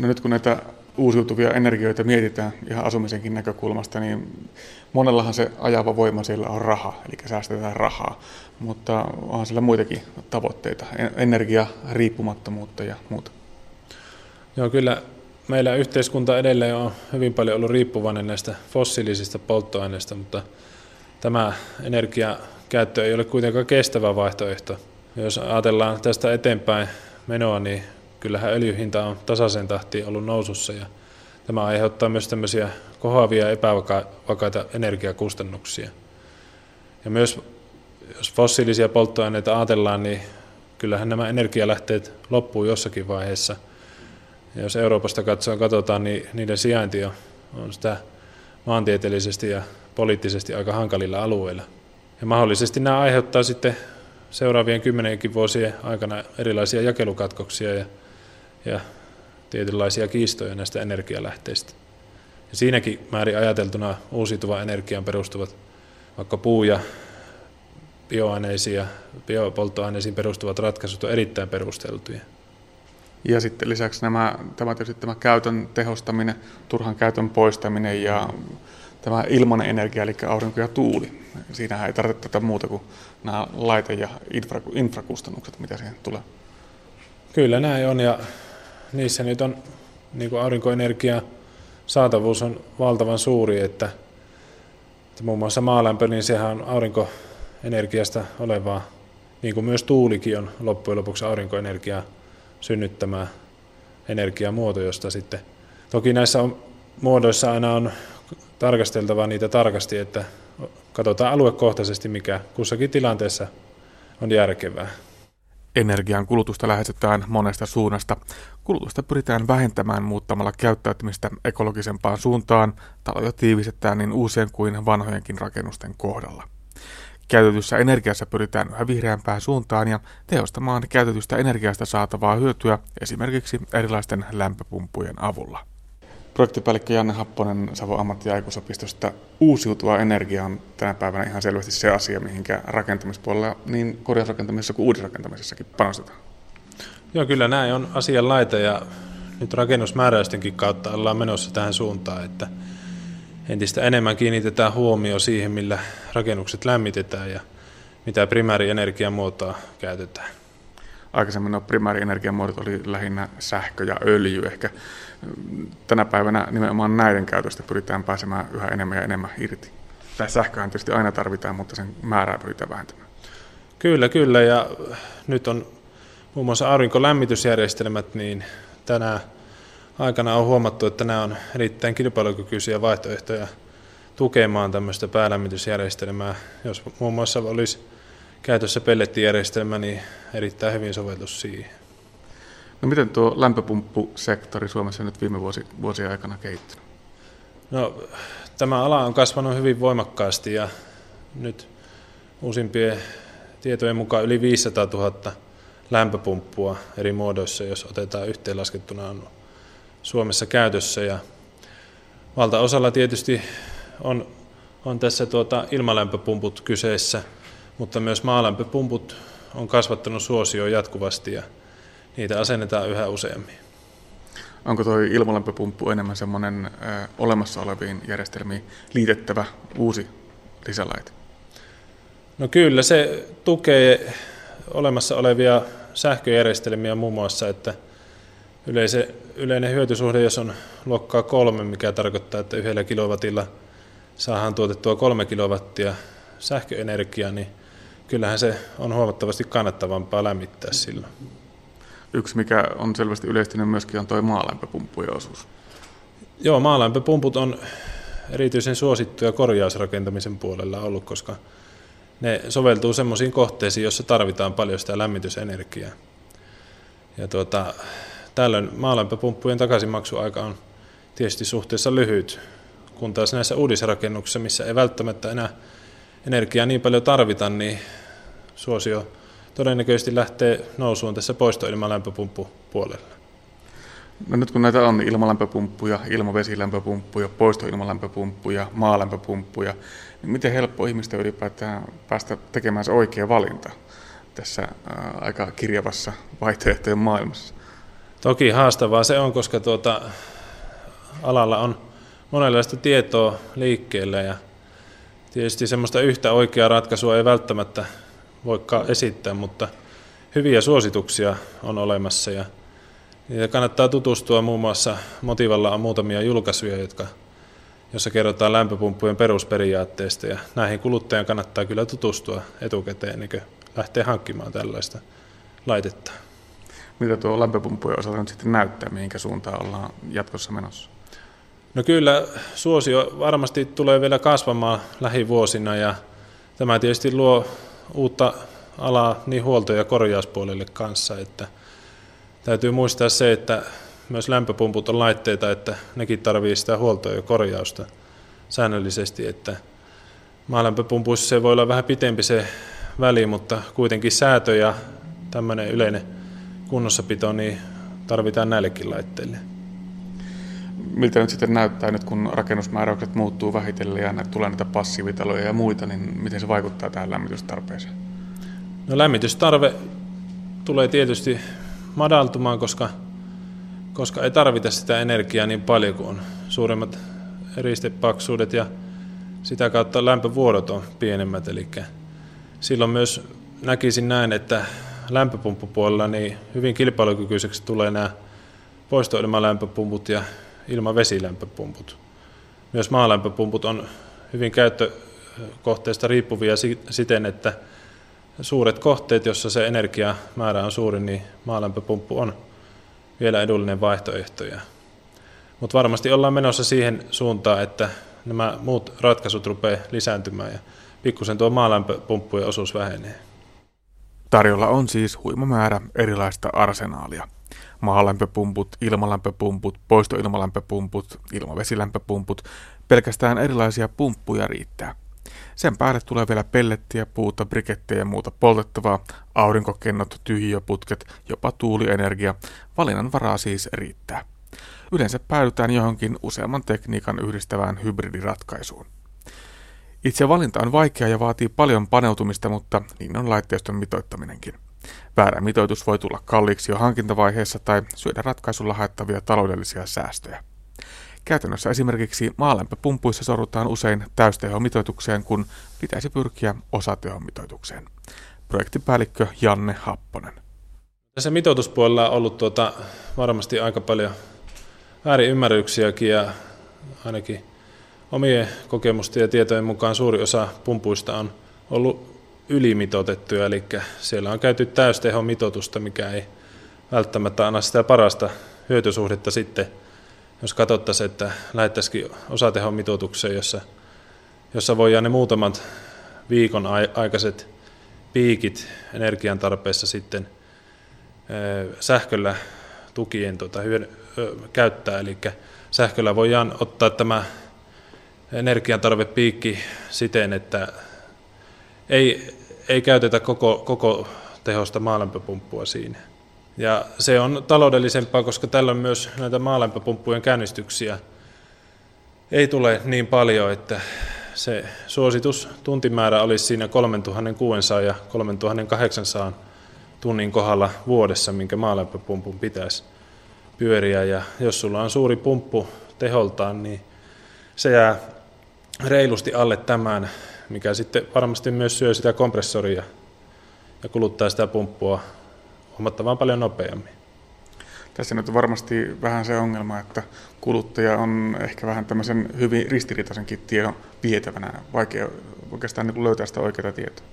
No nyt kun näitä uusiutuvia energioita mietitään ihan asumisenkin näkökulmasta, niin monellahan se ajava voima siellä on raha, eli säästetään rahaa, mutta onhan siellä muitakin tavoitteita, energia, riippumattomuutta ja muuta. Joo, kyllä meillä yhteiskunta edelleen on hyvin paljon ollut riippuvainen näistä fossiilisista polttoaineista, mutta tämä energiakäyttö ei ole kuitenkaan kestävä vaihtoehto. Jos ajatellaan tästä eteenpäin menoa, niin kyllähän öljyhinta on tasaisen tahtiin ollut nousussa ja tämä aiheuttaa myös tämmöisiä kohoavia epävakaita energiakustannuksia. Ja myös jos fossiilisia polttoaineita ajatellaan, niin kyllähän nämä energialähteet loppuu jossakin vaiheessa. Ja jos Euroopasta katsoen katsotaan, niin niiden sijainti on sitä maantieteellisesti ja poliittisesti aika hankalilla alueilla. Ja mahdollisesti nämä aiheuttaa sitten seuraavien kymmenenkin vuosien aikana erilaisia jakelukatkoksia ja, ja tietynlaisia kiistoja näistä energialähteistä. Ja siinäkin määrin ajateltuna uusiutuva energiaan perustuvat vaikka puu- ja bioaineisiin ja biopolttoaineisiin perustuvat ratkaisut on erittäin perusteltuja. Ja sitten lisäksi nämä, tämä, tietysti tämä käytön tehostaminen, turhan käytön poistaminen ja tämä ilmainen energia, eli aurinko ja tuuli. Siinähän ei tarvitse tätä muuta kuin nämä laite- ja infra, infrakustannukset, mitä siihen tulee. Kyllä näin on, ja niissä nyt on niin kuin aurinkoenergia saatavuus on valtavan suuri, että, että muun muassa maalämpö, niin sehän on aurinkoenergiasta olevaa, niin kuin myös tuulikin on loppujen lopuksi aurinkoenergiaa synnyttämää energiamuoto, josta sitten toki näissä on, muodoissa aina on tarkasteltava niitä tarkasti, että katsotaan aluekohtaisesti, mikä kussakin tilanteessa on järkevää. Energian kulutusta lähestytään monesta suunnasta. Kulutusta pyritään vähentämään muuttamalla käyttäytymistä ekologisempaan suuntaan. Taloja tiivistetään niin uusien kuin vanhojenkin rakennusten kohdalla. Käytetyssä energiassa pyritään yhä vihreämpään suuntaan ja tehostamaan käytetystä energiasta saatavaa hyötyä esimerkiksi erilaisten lämpöpumppujen avulla. Projektipäällikkö Janne Happonen Savo ammatti- ja aikuisopistosta. Uusiutuva energia on tänä päivänä ihan selvästi se asia, mihinkä rakentamispuolella niin korjausrakentamisessa kuin uudisrakentamisessakin panostetaan. Joo, kyllä näin on asian laita ja nyt rakennusmääräystenkin kautta ollaan menossa tähän suuntaan, että entistä enemmän kiinnitetään huomio siihen, millä rakennukset lämmitetään ja mitä primäärienergiamuotoa käytetään. Aikaisemmin nuo primäärienergiamuodot oli lähinnä sähkö ja öljy. Ehkä tänä päivänä nimenomaan näiden käytöstä pyritään pääsemään yhä enemmän ja enemmän irti. Tämä sähköhän tietysti aina tarvitaan, mutta sen määrää pyritään vähentämään. Kyllä, kyllä. Ja nyt on muun muassa aurinkolämmitysjärjestelmät, niin tänä aikana on huomattu, että nämä on erittäin kilpailukykyisiä vaihtoehtoja tukemaan tämmöistä päälämmitysjärjestelmää. Jos muun muassa olisi käytössä pellettijärjestelmä, niin erittäin hyvin soveltus siihen. No miten tuo lämpöpumppusektori Suomessa nyt viime vuosi, vuosien aikana kehittynyt? No, tämä ala on kasvanut hyvin voimakkaasti ja nyt uusimpien tietojen mukaan yli 500 000 lämpöpumppua eri muodoissa, jos otetaan yhteenlaskettuna on Suomessa käytössä. Ja valtaosalla tietysti on, on tässä tuota ilmalämpöpumput kyseessä, mutta myös maalämpöpumput on kasvattanut suosioon jatkuvasti ja niitä asennetaan yhä useammin. Onko tuo ilmalämpöpumppu enemmän semmoinen ö, olemassa oleviin järjestelmiin liitettävä uusi lisälaite? No kyllä, se tukee olemassa olevia sähköjärjestelmiä muun muassa, että yleise, yleinen hyötysuhde, jos on luokkaa kolme, mikä tarkoittaa, että yhdellä kilowatilla saadaan tuotettua kolme kilowattia sähköenergiaa, niin kyllähän se on huomattavasti kannattavampaa lämmittää silloin. Yksi, mikä on selvästi yleistynyt myöskin, on tuo maalämpöpumppujen osuus. Joo, maalämpöpumput on erityisen suosittuja korjausrakentamisen puolella ollut, koska ne soveltuu semmoisiin kohteisiin, joissa tarvitaan paljon sitä lämmitysenergiaa. Ja tuota, tällöin maalämpöpumppujen takaisinmaksuaika on tietysti suhteessa lyhyt, kun taas näissä uudisrakennuksissa, missä ei välttämättä enää energiaa niin paljon tarvita, niin suosio todennäköisesti lähtee nousuun tässä poistoilmalämpöpumppupuolella. No nyt kun näitä on ilmalämpöpumppuja, ilmavesilämpöpumppuja, poistoilmalämpöpumppuja, maalämpöpumppuja, niin miten helppo ihmistä ylipäätään päästä tekemään se oikea valinta tässä ää, aika kirjavassa vaihtoehtojen maailmassa? Toki haastavaa se on, koska tuota, alalla on monenlaista tietoa liikkeellä ja tietysti semmoista yhtä oikeaa ratkaisua ei välttämättä voikaan esittää, mutta hyviä suosituksia on olemassa ja Ja kannattaa tutustua muun muassa Motivalla on muutamia julkaisuja, jotka, jossa kerrotaan lämpöpumppujen perusperiaatteista ja näihin kuluttajan kannattaa kyllä tutustua etukäteen ennen kuin lähtee hankkimaan tällaista laitetta. Mitä tuo lämpöpumppujen osalta nyt sitten näyttää, mihinkä suuntaan ollaan jatkossa menossa? No kyllä suosio varmasti tulee vielä kasvamaan lähivuosina ja tämä tietysti luo uutta alaa niin huolto- ja korjauspuolelle kanssa, että täytyy muistaa se, että myös lämpöpumput on laitteita, että nekin tarvii sitä huoltoa ja korjausta säännöllisesti, että maalämpöpumpuissa se voi olla vähän pitempi se väli, mutta kuitenkin säätö ja tämmöinen yleinen kunnossapito niin tarvitaan näillekin laitteille. Miltä nyt sitten näyttää nyt, kun rakennusmääräykset muuttuu vähitellen ja tulee näitä passiivitaloja ja muita, niin miten se vaikuttaa tähän lämmitystarpeeseen? No lämmitystarve tulee tietysti madaltumaan, koska, koska ei tarvita sitä energiaa niin paljon kuin on suuremmat eristepaksuudet ja sitä kautta lämpövuodot on pienemmät. Eli silloin myös näkisin näin, että lämpöpumppupuolella niin hyvin kilpailukykyiseksi tulee nämä poistoilmalämpöpumput ja ilmavesilämpöpumput. Myös maalämpöpumput on hyvin käyttökohteesta riippuvia siten, että suuret kohteet, jossa se energiamäärä on suuri, niin maalämpöpumppu on vielä edullinen vaihtoehto. Mutta varmasti ollaan menossa siihen suuntaan, että nämä muut ratkaisut rupeaa lisääntymään ja pikkusen tuo maalämpöpumppujen osuus vähenee. Tarjolla on siis huima määrä erilaista arsenaalia. Maalämpöpumput, ilmalämpöpumput, poistoilmalämpöpumput, ilmavesilämpöpumput, pelkästään erilaisia pumppuja riittää. Sen päälle tulee vielä pellettiä, puuta, brikettejä ja muuta poltettavaa, aurinkokennot, tyhjöputket, jopa tuulienergia. Valinnan varaa siis riittää. Yleensä päädytään johonkin useamman tekniikan yhdistävään hybridiratkaisuun. Itse valinta on vaikea ja vaatii paljon paneutumista, mutta niin on laitteiston mitoittaminenkin. Väärä mitoitus voi tulla kalliiksi jo hankintavaiheessa tai syödä ratkaisulla haettavia taloudellisia säästöjä. Käytännössä esimerkiksi maalämpöpumpuissa sorrutaan usein täystehomitoitukseen, kun pitäisi pyrkiä osatehomitoitukseen. Projektipäällikkö Janne Happonen. Tässä mitoituspuolella on ollut tuota, varmasti aika paljon väärinymmärryksiäkin ja ainakin omien kokemusten ja tietojen mukaan suuri osa pumpuista on ollut ylimitoitettuja, eli siellä on käyty täystehomitoitusta, mikä ei välttämättä anna sitä parasta hyötysuhdetta sitten jos katsottaisiin, että lähettäisikin osatehon mitoitukseen, jossa, jossa voidaan ne muutamat viikon aikaiset piikit energian tarpeessa sitten sähköllä tukien tuota, hyön, ö, käyttää. Eli sähköllä voidaan ottaa tämä piikki siten, että ei, ei käytetä koko, koko tehosta maalämpöpumppua siinä. Ja se on taloudellisempaa, koska tällä myös näitä maalämpöpumppujen käynnistyksiä ei tule niin paljon, että se suositus tuntimäärä olisi siinä 3600 ja 3800 tunnin kohdalla vuodessa, minkä maalämpöpumpun pitäisi pyöriä. Ja jos sulla on suuri pumppu teholtaan, niin se jää reilusti alle tämän, mikä sitten varmasti myös syö sitä kompressoria ja kuluttaa sitä pumppua huomattavan paljon nopeammin. Tässä nyt on varmasti vähän se ongelma, että kuluttaja on ehkä vähän tämmöisen hyvin ristiriitaisenkin tiedon vietävänä. Vaikea oikeastaan niin löytää sitä oikeaa tietoa.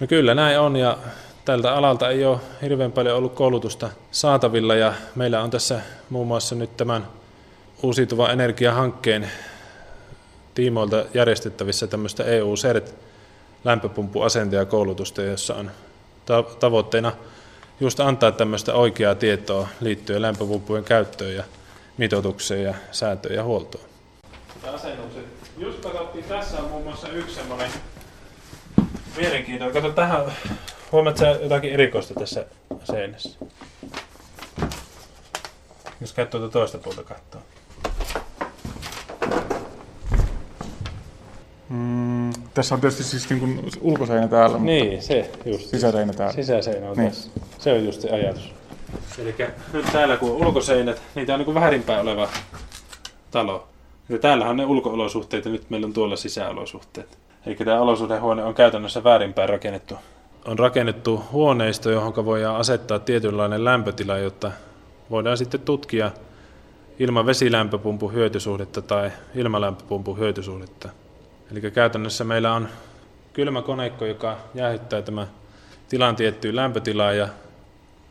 No kyllä näin on ja tältä alalta ei ole hirveän paljon ollut koulutusta saatavilla ja meillä on tässä muun muassa nyt tämän uusiutuvan energiahankkeen tiimoilta järjestettävissä tämmöistä EU-CERT lämpöpumppuasentajakoulutusta, jossa on tavoitteena just antaa tämmöistä oikeaa tietoa liittyen lämpöpumppujen käyttöön ja mitoitukseen ja sääntöön ja huoltoon. Asennukset. Just katsottiin, tässä on muun muassa yksi semmoinen mielenkiintoinen. Kato tähän, huomaat jotakin erikoista tässä seinässä? Jos käyt tuota toista puolta katsoa. Tässä on tietysti siis niin kuin ulkoseinä täällä. Niin, se just. Sisäseinä täällä. Sisäseinä on niin. tässä. Se on just se ajatus. Eli nyt täällä kun on ulkoseinät, niitä on niin väärinpäin oleva talo. Ja täällähän on ne ulkoolosuhteet ja nyt meillä on tuolla sisäolosuhteet. Eli tämä olosuhdehuone on käytännössä väärinpäin rakennettu. On rakennettu huoneisto, johon voidaan asettaa tietynlainen lämpötila, jotta voidaan sitten tutkia ilman vesilämpöpumpun hyötysuhdetta tai ilmalämpöpumpun hyötysuhdetta. Eli käytännössä meillä on kylmä koneikko, joka jäähyttää tämä tilan tiettyyn lämpötilaan ja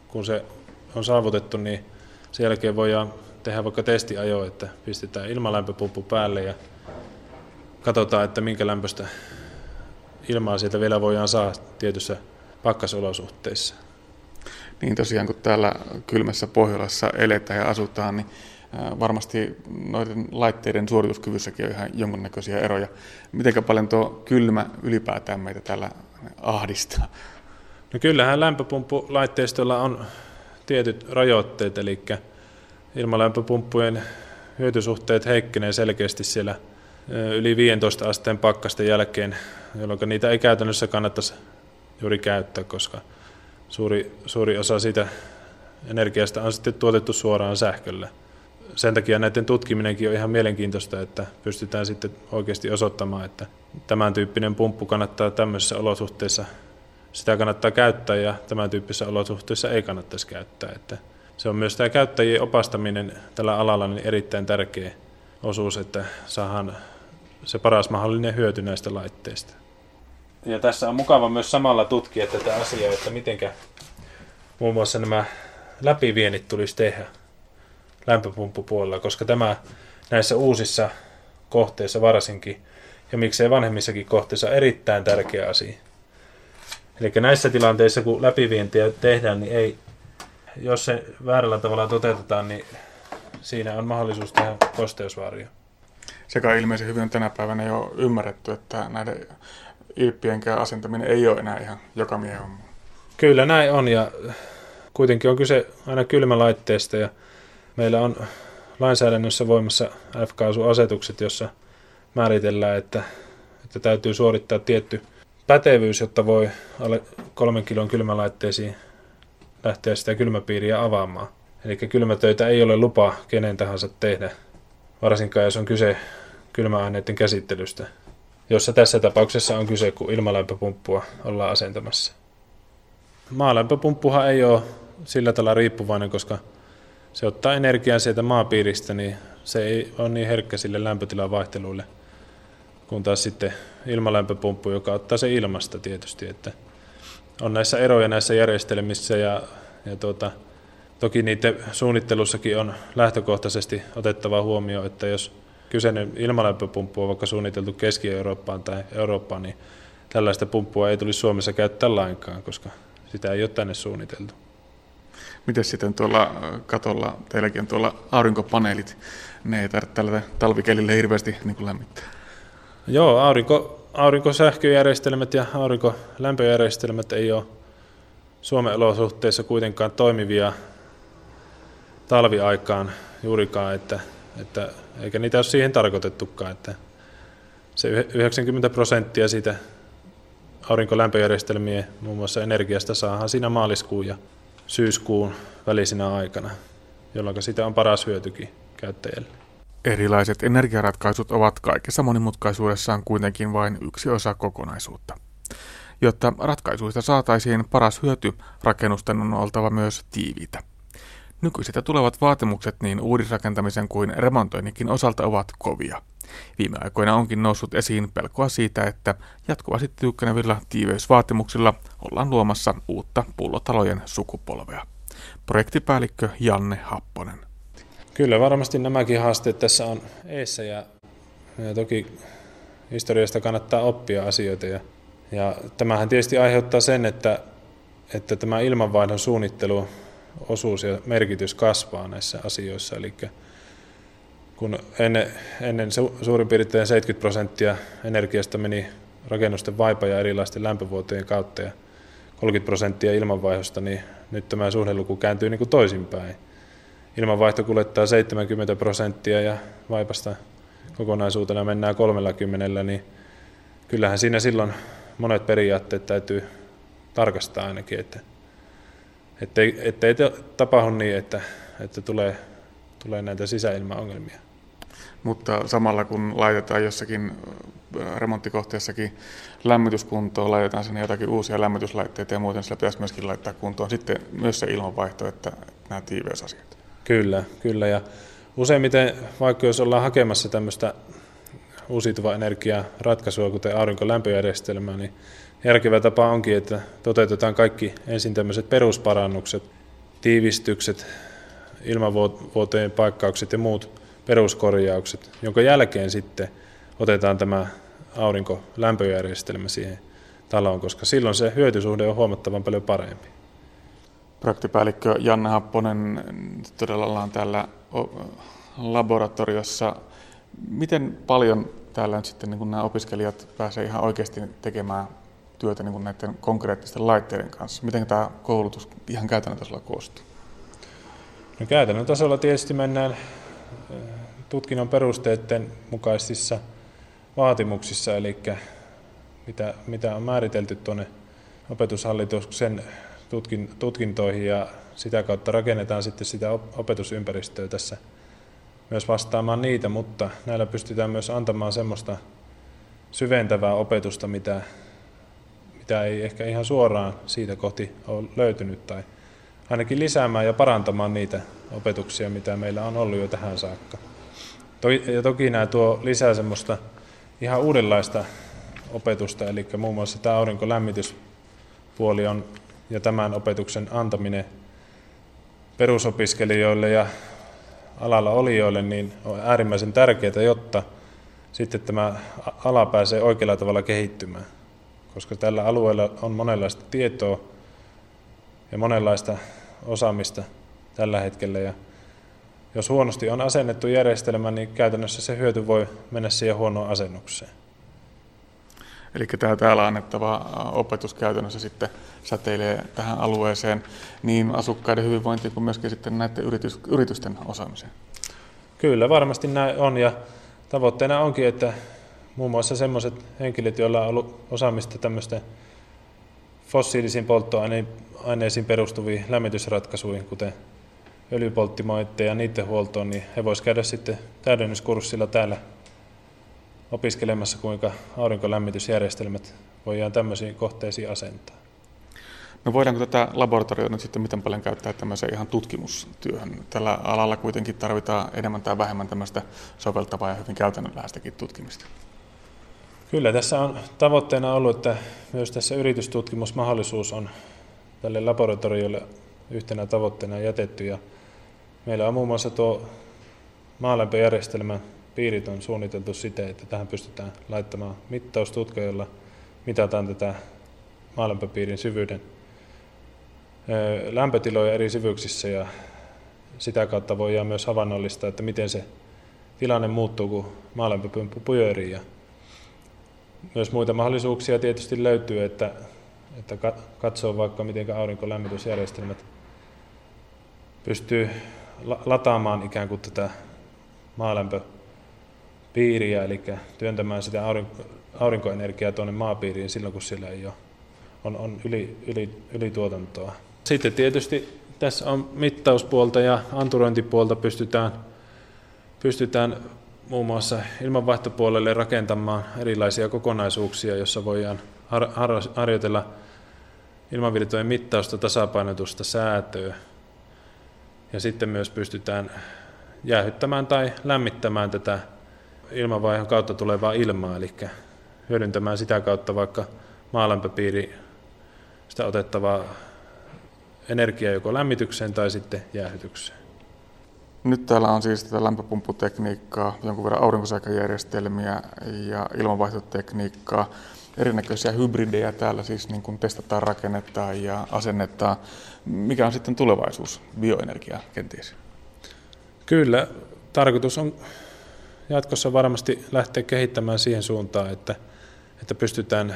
kun se on saavutettu, niin sen jälkeen voidaan tehdä vaikka testiajo, että pistetään ilmalämpöpumppu päälle ja katsotaan, että minkä lämpöistä ilmaa sieltä vielä voidaan saada tietyissä pakkasolosuhteissa. Niin tosiaan, kun täällä kylmässä Pohjolassa eletään ja asutaan, niin varmasti noiden laitteiden suorituskyvyssäkin on ihan jonkunnäköisiä eroja. Miten paljon tuo kylmä ylipäätään meitä täällä ahdistaa? No kyllähän lämpöpumppulaitteistolla on tietyt rajoitteet, eli ilmalämpöpumppujen hyötysuhteet heikkenee selkeästi siellä yli 15 asteen pakkasten jälkeen, jolloin niitä ei käytännössä kannattaisi juuri käyttää, koska suuri, suuri osa siitä energiasta on sitten tuotettu suoraan sähköllä. Sen takia näiden tutkiminenkin on ihan mielenkiintoista, että pystytään sitten oikeasti osoittamaan, että tämän tyyppinen pumppu kannattaa tämmöisissä olosuhteissa, sitä kannattaa käyttää ja tämän tyyppisissä olosuhteissa ei kannattaisi käyttää. Että se on myös tämä käyttäjien opastaminen tällä alalla niin erittäin tärkeä osuus, että saadaan se paras mahdollinen hyöty näistä laitteista. Ja tässä on mukava myös samalla tutkia tätä asiaa, että mitenkä muun muassa nämä läpivienit tulisi tehdä lämpöpumppupuolella, koska tämä näissä uusissa kohteissa varsinkin, ja miksei vanhemmissakin kohteissa, erittäin tärkeä asia. Eli näissä tilanteissa, kun läpivientiä tehdään, niin ei, jos se väärällä tavalla toteutetaan, niin siinä on mahdollisuus tehdä kosteusvaaria. Sekä ilmeisen hyvin tänä päivänä jo ymmärretty, että näiden ilppienkään asentaminen ei ole enää ihan joka miehen homma. Kyllä näin on ja kuitenkin on kyse aina kylmälaitteesta ja meillä on lainsäädännössä voimassa F-kaasuasetukset, jossa määritellään, että, että täytyy suorittaa tietty pätevyys, jotta voi alle kolmen kilon kylmälaitteisiin lähteä sitä kylmäpiiriä avaamaan. Eli kylmätöitä ei ole lupa kenen tahansa tehdä, varsinkaan jos on kyse kylmäaineiden käsittelystä jossa tässä tapauksessa on kyse, kun ilmalämpöpumppua ollaan asentamassa. Maalämpöpumppuhan ei ole sillä tavalla riippuvainen, koska se ottaa energiaa sieltä maapiiristä, niin se ei ole niin herkkä sille lämpötilan vaihteluille, kun taas sitten ilmalämpöpumppu, joka ottaa se ilmasta tietysti. Että on näissä eroja näissä järjestelmissä ja, ja tuota, toki niiden suunnittelussakin on lähtökohtaisesti otettava huomioon, että jos kyseinen ilmalämpöpumppu on vaikka suunniteltu Keski-Eurooppaan tai Eurooppaan, niin tällaista pumppua ei tulisi Suomessa käyttää lainkaan, koska sitä ei ole tänne suunniteltu. Miten sitten tuolla katolla, teilläkin on tuolla aurinkopaneelit, ne ei tarvitse tällä talvikelille hirveästi niin kuin lämmittää? Joo, aurinko, aurinkosähköjärjestelmät ja aurinkolämpöjärjestelmät ei ole Suomen olosuhteissa kuitenkaan toimivia talviaikaan juurikaan, että, että eikä niitä ole siihen tarkoitettukaan, että se 90 prosenttia siitä aurinkolämpöjärjestelmien muun muassa energiasta saadaan siinä maaliskuun ja syyskuun välisinä aikana, jolloin sitä on paras hyötykin käyttäjälle. Erilaiset energiaratkaisut ovat kaikessa monimutkaisuudessaan kuitenkin vain yksi osa kokonaisuutta. Jotta ratkaisuista saataisiin paras hyöty, rakennusten on oltava myös tiiviitä. Nykyiset tulevat vaatimukset niin uudisrakentamisen kuin remontoinninkin osalta ovat kovia. Viime aikoina onkin noussut esiin pelkoa siitä, että jatkuvasti tiukkenevilla tiiveysvaatimuksilla ollaan luomassa uutta pullotalojen sukupolvea. Projektipäällikkö Janne Happonen. Kyllä varmasti nämäkin haasteet tässä on eessä ja, ja toki historiasta kannattaa oppia asioita. Ja, ja tämähän tietysti aiheuttaa sen, että, että tämä ilmanvaihdon suunnittelu osuus ja merkitys kasvaa näissä asioissa. Eli kun ennen, ennen suurin piirtein 70 prosenttia energiasta meni rakennusten vaipa- ja erilaisten lämpövuotojen kautta ja 30 prosenttia ilmanvaihdosta, niin nyt tämä suhdeluku kääntyy niin kuin toisinpäin. Ilmanvaihto kuljettaa 70 prosenttia ja vaipasta kokonaisuutena mennään 30, niin kyllähän siinä silloin monet periaatteet täytyy tarkastaa ainakin, että ettei, ettei tapahdu niin, että, että tulee, tulee näitä sisäilmaongelmia. Mutta samalla kun laitetaan jossakin remonttikohteessakin lämmityskuntoon, laitetaan sinne jotakin uusia lämmityslaitteita ja muuten sillä pitäisi myöskin laittaa kuntoon sitten myös se ilmanvaihto, että, nämä tiiveysasiat. Kyllä, kyllä. Ja useimmiten, vaikka jos ollaan hakemassa tämmöistä uusiutuvaa energiaa ratkaisua, kuten aurinkolämpöjärjestelmää, niin järkevä tapa onkin, että toteutetaan kaikki ensin tämmöiset perusparannukset, tiivistykset, ilmavuotojen paikkaukset ja muut peruskorjaukset, jonka jälkeen sitten otetaan tämä aurinkolämpöjärjestelmä siihen taloon, koska silloin se hyötysuhde on huomattavan paljon parempi. Praktipäällikkö Janne Happonen, todella ollaan täällä laboratoriossa. Miten paljon täällä nyt sitten niin nämä opiskelijat pääsee ihan oikeasti tekemään työtä niin näiden konkreettisten laitteiden kanssa? Miten tämä koulutus ihan käytännön tasolla koostuu? No käytännön tasolla tietysti mennään tutkinnon perusteiden mukaisissa vaatimuksissa, eli mitä, mitä on määritelty tuonne opetushallituksen tutkin, tutkintoihin ja sitä kautta rakennetaan sitten sitä opetusympäristöä tässä myös vastaamaan niitä, mutta näillä pystytään myös antamaan semmoista syventävää opetusta, mitä, mitä ei ehkä ihan suoraan siitä kohti ole löytynyt tai ainakin lisäämään ja parantamaan niitä opetuksia, mitä meillä on ollut jo tähän saakka. Ja toki nämä tuo lisää semmoista ihan uudenlaista opetusta, eli muun muassa tämä aurinkolämmityspuoli on ja tämän opetuksen antaminen perusopiskelijoille ja alalla olijoille niin on äärimmäisen tärkeää, jotta sitten tämä ala pääsee oikealla tavalla kehittymään. Koska tällä alueella on monenlaista tietoa ja monenlaista osaamista tällä hetkellä. Ja jos huonosti on asennettu järjestelmä, niin käytännössä se hyöty voi mennä siihen huonoon asennukseen. Eli tämä täällä annettava opetus käytännössä sitten säteilee tähän alueeseen niin asukkaiden hyvinvointiin kuin myöskin sitten näiden yritys, yritysten osaamiseen. Kyllä, varmasti näin on ja tavoitteena onkin, että muun muassa sellaiset henkilöt, joilla on ollut osaamista tämmöisten fossiilisiin polttoaineisiin perustuviin lämmitysratkaisuihin, kuten öljypolttimoitteja ja niiden huoltoon, niin he voisivat käydä sitten täydennyskurssilla täällä opiskelemassa, kuinka aurinkolämmitysjärjestelmät voidaan tämmöisiin kohteisiin asentaa. No voidaanko tätä laboratoriota nyt sitten miten paljon käyttää tämmöiseen ihan tutkimustyöhön? Tällä alalla kuitenkin tarvitaan enemmän tai vähemmän tämmöistä soveltavaa ja hyvin käytännönläheistäkin tutkimista. Kyllä, tässä on tavoitteena ollut, että myös tässä yritystutkimusmahdollisuus on tälle laboratoriolle yhtenä tavoitteena jätetty. Ja meillä on muun muassa tuo maalämpöjärjestelmän piirit on suunniteltu siten, että tähän pystytään laittamaan mittaustutka, jolla mitataan tätä maalämpöpiirin syvyyden lämpötiloja eri syvyyksissä ja sitä kautta voidaan myös havainnollistaa, että miten se tilanne muuttuu, kun maalämpöpumppu pyörii. Ja myös muita mahdollisuuksia tietysti löytyy, että, että katsoo vaikka miten aurinkolämmitysjärjestelmät pystyy lataamaan ikään kuin tätä maalämpöpiiriä, eli työntämään sitä aurinkoenergiaa tuonne maapiiriin silloin, kun siellä ei ole, on, on yli, yli, ylituotantoa. Sitten tietysti tässä on mittauspuolta ja anturointipuolta pystytään, pystytään muun muassa ilmanvaihtopuolelle rakentamaan erilaisia kokonaisuuksia, joissa voidaan har- har- harjoitella ilmanvirtojen mittausta, tasapainotusta, säätöä. Ja sitten myös pystytään jäähyttämään tai lämmittämään tätä ilmanvaihon kautta tulevaa ilmaa, eli hyödyntämään sitä kautta vaikka maalämpöpiiri sitä otettavaa energiaa joko lämmitykseen tai sitten jäähytykseen. Nyt täällä on siis tätä lämpöpumpputekniikkaa, jonkun verran aurinkosäkäjärjestelmiä ja ilmanvaihtotekniikkaa. Erinäköisiä hybridejä täällä siis niin kuin testataan, rakennetaan ja asennetaan. Mikä on sitten tulevaisuus bioenergia kenties? Kyllä, tarkoitus on jatkossa varmasti lähteä kehittämään siihen suuntaan, että, että pystytään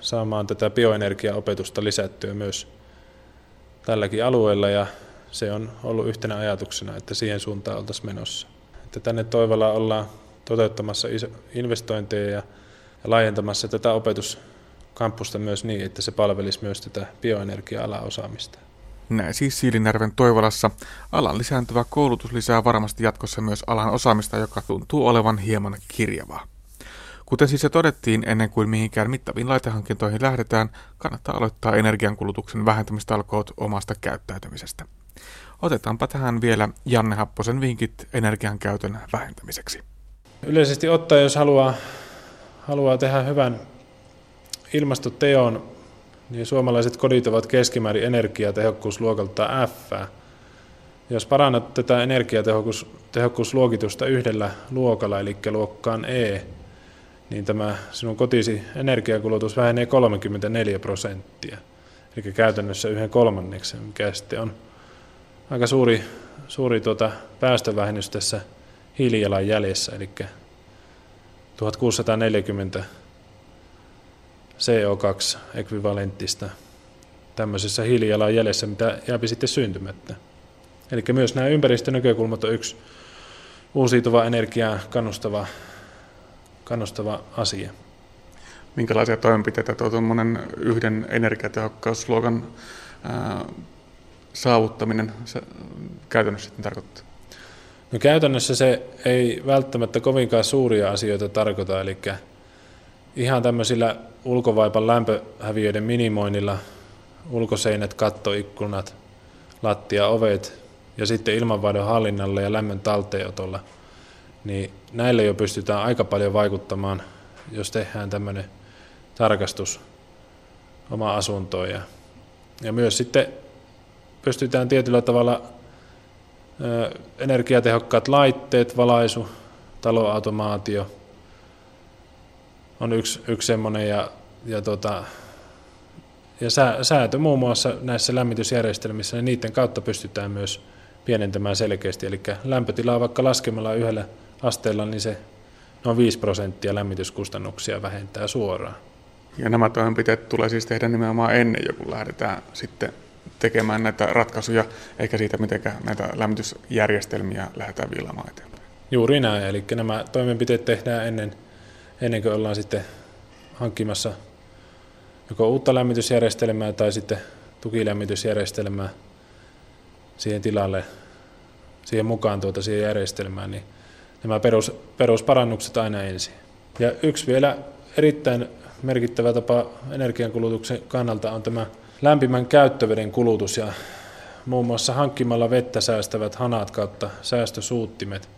saamaan tätä bioenergiaopetusta lisättyä myös tälläkin alueella ja se on ollut yhtenä ajatuksena, että siihen suuntaan oltaisiin menossa. Että tänne Toivolla ollaan toteuttamassa investointeja ja laajentamassa tätä opetuskampusta myös niin, että se palvelisi myös tätä bioenergia osaamista. Näin siis Siilinärven Toivolassa. Alan lisääntyvä koulutus lisää varmasti jatkossa myös alan osaamista, joka tuntuu olevan hieman kirjavaa. Kuten siis jo todettiin, ennen kuin mihinkään mittaviin laitehankintoihin lähdetään, kannattaa aloittaa energiankulutuksen vähentämistalkoot omasta käyttäytymisestä. Otetaanpa tähän vielä Janne Happosen vinkit energian käytön vähentämiseksi. Yleisesti ottaen, jos haluaa, haluaa tehdä hyvän ilmastoteon, niin suomalaiset kodit ovat keskimäärin energiatehokkuusluokalta F. Jos parannat tätä energiatehokkuusluokitusta yhdellä luokalla, eli luokkaan E, niin tämä sinun kotisi energiakulutus vähenee 34 prosenttia, eli käytännössä yhden kolmanneksen, mikä sitten on aika suuri, suuri tuota päästövähennys tässä hiilijalanjäljessä, eli 1640 CO2-ekvivalenttista tämmöisessä hiilijalanjäljessä, mitä jääpi sitten syntymättä. Eli myös nämä ympäristönäkökulmat on yksi uusiutuva energiaa kannustava, kannustava asia. Minkälaisia toimenpiteitä tuo yhden energiatehokkausluokan ää, saavuttaminen se käytännössä sitten tarkoittaa? No käytännössä se ei välttämättä kovinkaan suuria asioita tarkoita, eli ihan tämmöisillä ulkovaipan lämpöhäviöiden minimoinnilla, ulkoseinät, kattoikkunat, lattia, ovet ja sitten ilmanvaihdon hallinnalla ja lämmön talteenotolla, niin näille jo pystytään aika paljon vaikuttamaan, jos tehdään tämmöinen tarkastus oma asuntoon. Ja, ja myös sitten pystytään tietyllä tavalla energiatehokkaat laitteet, valaisu, taloautomaatio on yksi, yksi semmoinen ja, ja, tota, ja sää, säätö muun muassa näissä lämmitysjärjestelmissä, niin niiden kautta pystytään myös pienentämään selkeästi. Eli lämpötilaa vaikka laskemalla yhdellä asteella, niin se noin 5 prosenttia lämmityskustannuksia vähentää suoraan. Ja nämä toimenpiteet tulee siis tehdä nimenomaan ennen jo, kun lähdetään sitten tekemään näitä ratkaisuja, eikä siitä, miten näitä lämmitysjärjestelmiä lähdetään viilaamaan eteenpäin. Juuri näin, eli nämä toimenpiteet tehdään ennen, ennen kuin ollaan sitten hankkimassa joko uutta lämmitysjärjestelmää tai sitten tukilämmitysjärjestelmää siihen tilalle, siihen mukaan tuota siihen järjestelmään, niin nämä perus, perusparannukset aina ensin. Ja yksi vielä erittäin merkittävä tapa energiankulutuksen kannalta on tämä lämpimän käyttöveden kulutus ja muun muassa hankkimalla vettä säästävät hanat kautta säästösuuttimet.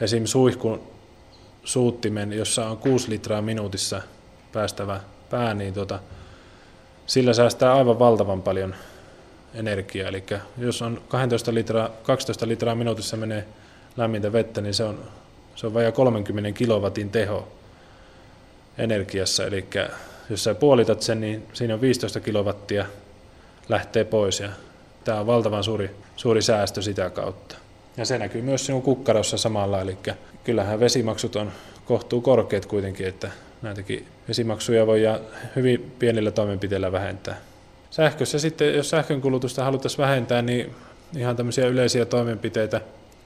Esim. suihkun suuttimen, jossa on 6 litraa minuutissa päästävä pää, niin tota, sillä säästää aivan valtavan paljon energiaa. Eli jos on 12 litraa, 12 litraa minuutissa menee lämmintä vettä, niin se on, se on vajaa 30 kilowatin teho energiassa. Eli jos sä puolitat sen, niin siinä on 15 kilowattia lähtee pois ja tämä on valtavan suuri, suuri säästö sitä kautta. Ja se näkyy myös sinun kukkarossa samalla, eli kyllähän vesimaksut on kohtuu korkeat kuitenkin, että näitäkin vesimaksuja voi hyvin pienillä toimenpiteillä vähentää. Sähkössä sitten, jos sähkönkulutusta haluttaisiin vähentää, niin ihan tämmöisiä yleisiä toimenpiteitä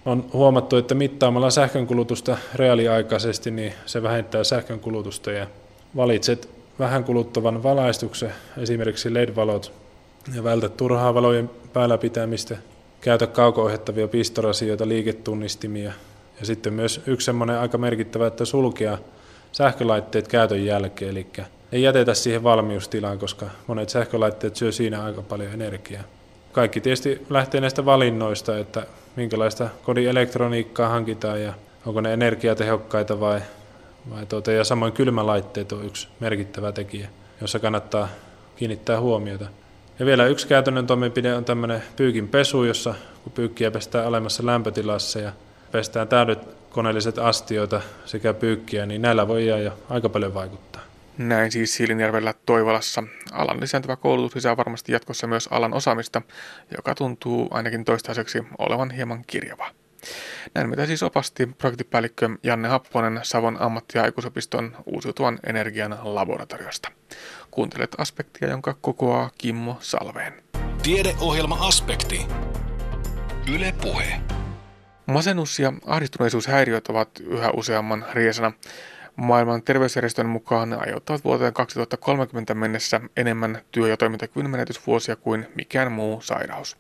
on huomattu, että mittaamalla sähkönkulutusta reaaliaikaisesti, niin se vähentää sähkönkulutusta ja valitset vähän kuluttavan valaistuksen, esimerkiksi LED-valot, ja vältä turhaa valojen päällä pitämistä, käytä kauko-ohjattavia pistorasioita, liiketunnistimia, ja sitten myös yksi semmoinen aika merkittävä, että sulkea sähkölaitteet käytön jälkeen, eli ei jätetä siihen valmiustilaan, koska monet sähkölaitteet syö siinä aika paljon energiaa. Kaikki tietysti lähtee näistä valinnoista, että minkälaista kodin elektroniikkaa hankitaan ja onko ne energiatehokkaita vai vai tuota, ja samoin kylmälaitteet on yksi merkittävä tekijä, jossa kannattaa kiinnittää huomiota. Ja vielä yksi käytännön toimenpide on tämmöinen pyykin pesu, jossa kun pyykkiä pestään alemmassa lämpötilassa ja pestään täydet koneelliset astioita sekä pyykkiä, niin näillä voi jo aika paljon vaikuttaa. Näin siis Siilinjärvellä Toivalassa. Alan lisääntyvä koulutus lisää varmasti jatkossa myös alan osaamista, joka tuntuu ainakin toistaiseksi olevan hieman kirjavaa. Näin mitä siis opasti projektipäällikkö Janne Happonen Savon ammatti- ja aikuisopiston uusiutuvan energian laboratoriosta. Kuuntelet aspektia, jonka kokoaa Kimmo Salveen. Tiedeohjelma Aspekti. Yle Puhe. Masennus ja ahdistuneisuushäiriöt ovat yhä useamman riesana. Maailman terveysjärjestön mukaan aiheuttavat vuoteen 2030 mennessä enemmän työ- ja toimintakyvyn menetysvuosia kuin mikään muu sairaus.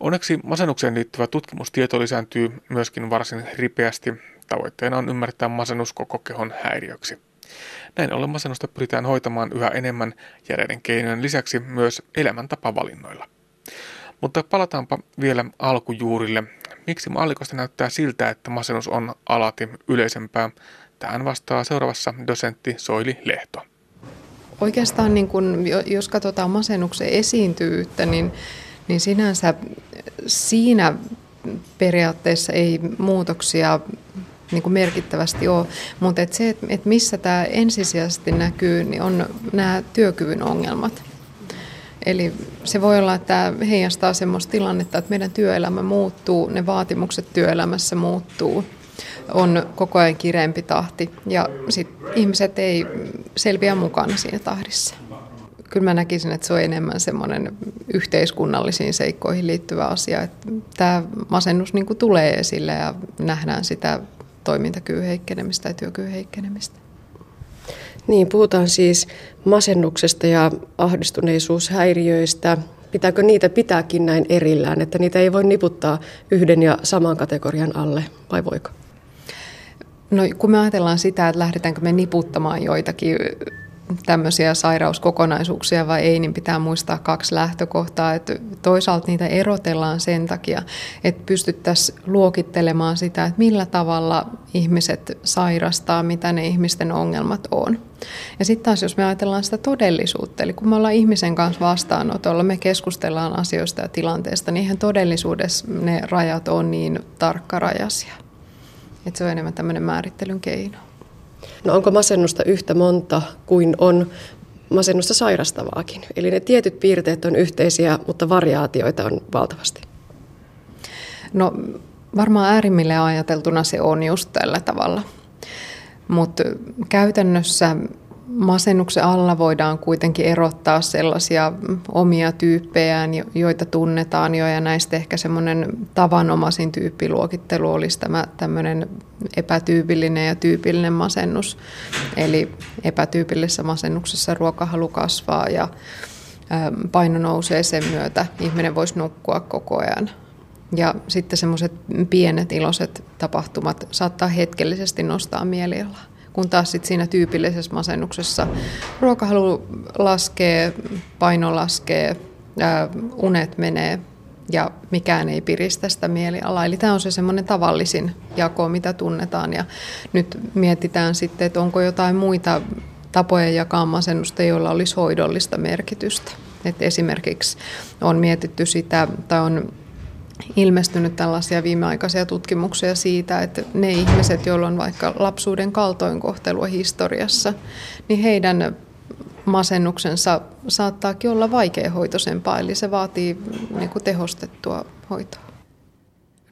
Onneksi masennukseen liittyvä tutkimustieto lisääntyy myöskin varsin ripeästi. Tavoitteena on ymmärtää masennus koko kehon häiriöksi. Näin ollen masennusta pyritään hoitamaan yhä enemmän järeiden keinojen lisäksi myös elämäntapavalinnoilla. Mutta palataanpa vielä alkujuurille. Miksi mallikosta näyttää siltä, että masennus on alati yleisempää? Tähän vastaa seuraavassa dosentti Soili Lehto. Oikeastaan niin kun, jos katsotaan masennuksen esiintyvyyttä, niin, niin sinänsä siinä periaatteessa ei muutoksia niin kuin merkittävästi ole, mutta et se, että missä tämä ensisijaisesti näkyy, niin on nämä työkyvyn ongelmat. Eli se voi olla, että tämä heijastaa sellaista tilannetta, että meidän työelämä muuttuu, ne vaatimukset työelämässä muuttuu, on koko ajan kireempi tahti ja sit ihmiset ei selviä mukana siinä tahdissa. Kyllä mä näkisin, että se on enemmän semmoinen yhteiskunnallisiin seikkoihin liittyvä asia, että tämä masennus niin kuin tulee esille ja nähdään sitä toimintakyvyn heikkenemistä tai työkyvyn heikkenemistä. Niin, puhutaan siis masennuksesta ja ahdistuneisuushäiriöistä. Pitääkö niitä pitääkin näin erillään, että niitä ei voi niputtaa yhden ja saman kategorian alle, vai voiko? No kun me ajatellaan sitä, että lähdetäänkö me niputtamaan joitakin tämmöisiä sairauskokonaisuuksia vai ei, niin pitää muistaa kaksi lähtökohtaa. Että toisaalta niitä erotellaan sen takia, että pystyttäisiin luokittelemaan sitä, että millä tavalla ihmiset sairastaa, mitä ne ihmisten ongelmat on. Ja sitten taas, jos me ajatellaan sitä todellisuutta, eli kun me ollaan ihmisen kanssa vastaanotolla, me keskustellaan asioista ja tilanteesta, niin ihan todellisuudessa ne rajat on niin tarkkarajaisia. Että se on enemmän tämmöinen määrittelyn keino. No onko masennusta yhtä monta kuin on masennusta sairastavaakin? Eli ne tietyt piirteet on yhteisiä, mutta variaatioita on valtavasti. No varmaan äärimmille ajateltuna se on just tällä tavalla. Mutta käytännössä masennuksen alla voidaan kuitenkin erottaa sellaisia omia tyyppejään, joita tunnetaan jo, ja näistä ehkä semmoinen tavanomaisin tyyppiluokittelu olisi tämä tämmöinen epätyypillinen ja tyypillinen masennus. Eli epätyypillisessä masennuksessa ruokahalu kasvaa ja paino nousee sen myötä. Ihminen voisi nukkua koko ajan. Ja sitten semmoiset pienet iloiset tapahtumat saattaa hetkellisesti nostaa mielialaa kun taas sit siinä tyypillisessä masennuksessa ruokahalu laskee, paino laskee, unet menee ja mikään ei piristä sitä mielialaa. Eli tämä on se semmoinen tavallisin jako, mitä tunnetaan. Ja nyt mietitään sitten, että onko jotain muita tapoja jakaa masennusta, joilla olisi hoidollista merkitystä. Et esimerkiksi on mietitty sitä, tai on ilmestynyt tällaisia viimeaikaisia tutkimuksia siitä, että ne ihmiset, joilla on vaikka lapsuuden kaltoinkohtelua historiassa, niin heidän masennuksensa saattaakin olla vaikeahoitoisempaa, eli se vaatii niin kuin tehostettua hoitoa.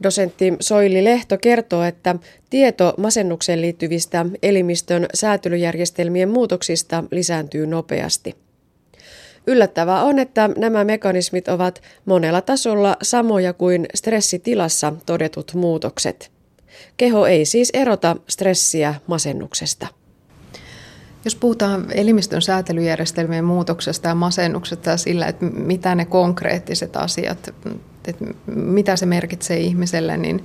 Dosentti Soili Lehto kertoo, että tieto masennukseen liittyvistä elimistön säätelyjärjestelmien muutoksista lisääntyy nopeasti. Yllättävää on, että nämä mekanismit ovat monella tasolla samoja kuin stressitilassa todetut muutokset. Keho ei siis erota stressiä masennuksesta. Jos puhutaan elimistön säätelyjärjestelmien muutoksesta ja masennuksesta ja sillä, että mitä ne konkreettiset asiat, että mitä se merkitsee ihmiselle, niin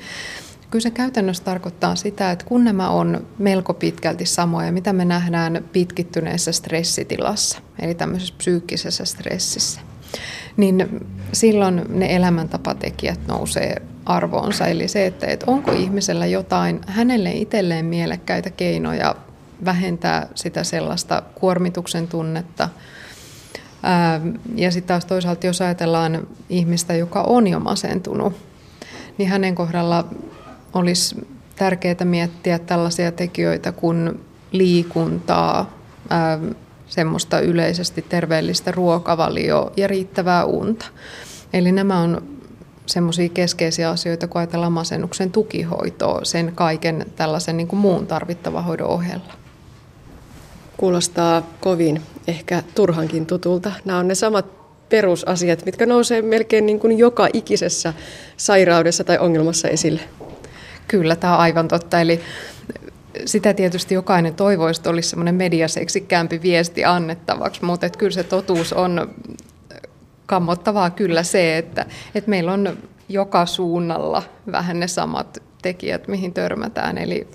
Kyllä se käytännössä tarkoittaa sitä, että kun nämä on melko pitkälti samoja, mitä me nähdään pitkittyneessä stressitilassa, eli tämmöisessä psyykkisessä stressissä, niin silloin ne elämäntapatekijät nousee arvoonsa. Eli se, että, että onko ihmisellä jotain hänelle itselleen mielekkäitä keinoja vähentää sitä sellaista kuormituksen tunnetta. Ja sitten taas toisaalta, jos ajatellaan ihmistä, joka on jo masentunut, niin hänen kohdalla olisi tärkeää miettiä tällaisia tekijöitä kuin liikuntaa, ää, semmoista yleisesti terveellistä ruokavalioa ja riittävää unta. Eli nämä on semmoisia keskeisiä asioita, kun ajatellaan masennuksen tukihoitoa sen kaiken tällaisen niin kuin muun tarvittavan hoidon ohella. Kuulostaa kovin ehkä turhankin tutulta. Nämä on ne samat perusasiat, mitkä nousee melkein niin kuin joka ikisessä sairaudessa tai ongelmassa esille. Kyllä, tämä on aivan totta. Eli sitä tietysti jokainen toivoisi, että olisi semmoinen mediaseksikkäämpi viesti annettavaksi, mutta että kyllä se totuus on kammottavaa kyllä se, että, että meillä on joka suunnalla vähän ne samat tekijät, mihin törmätään. Eli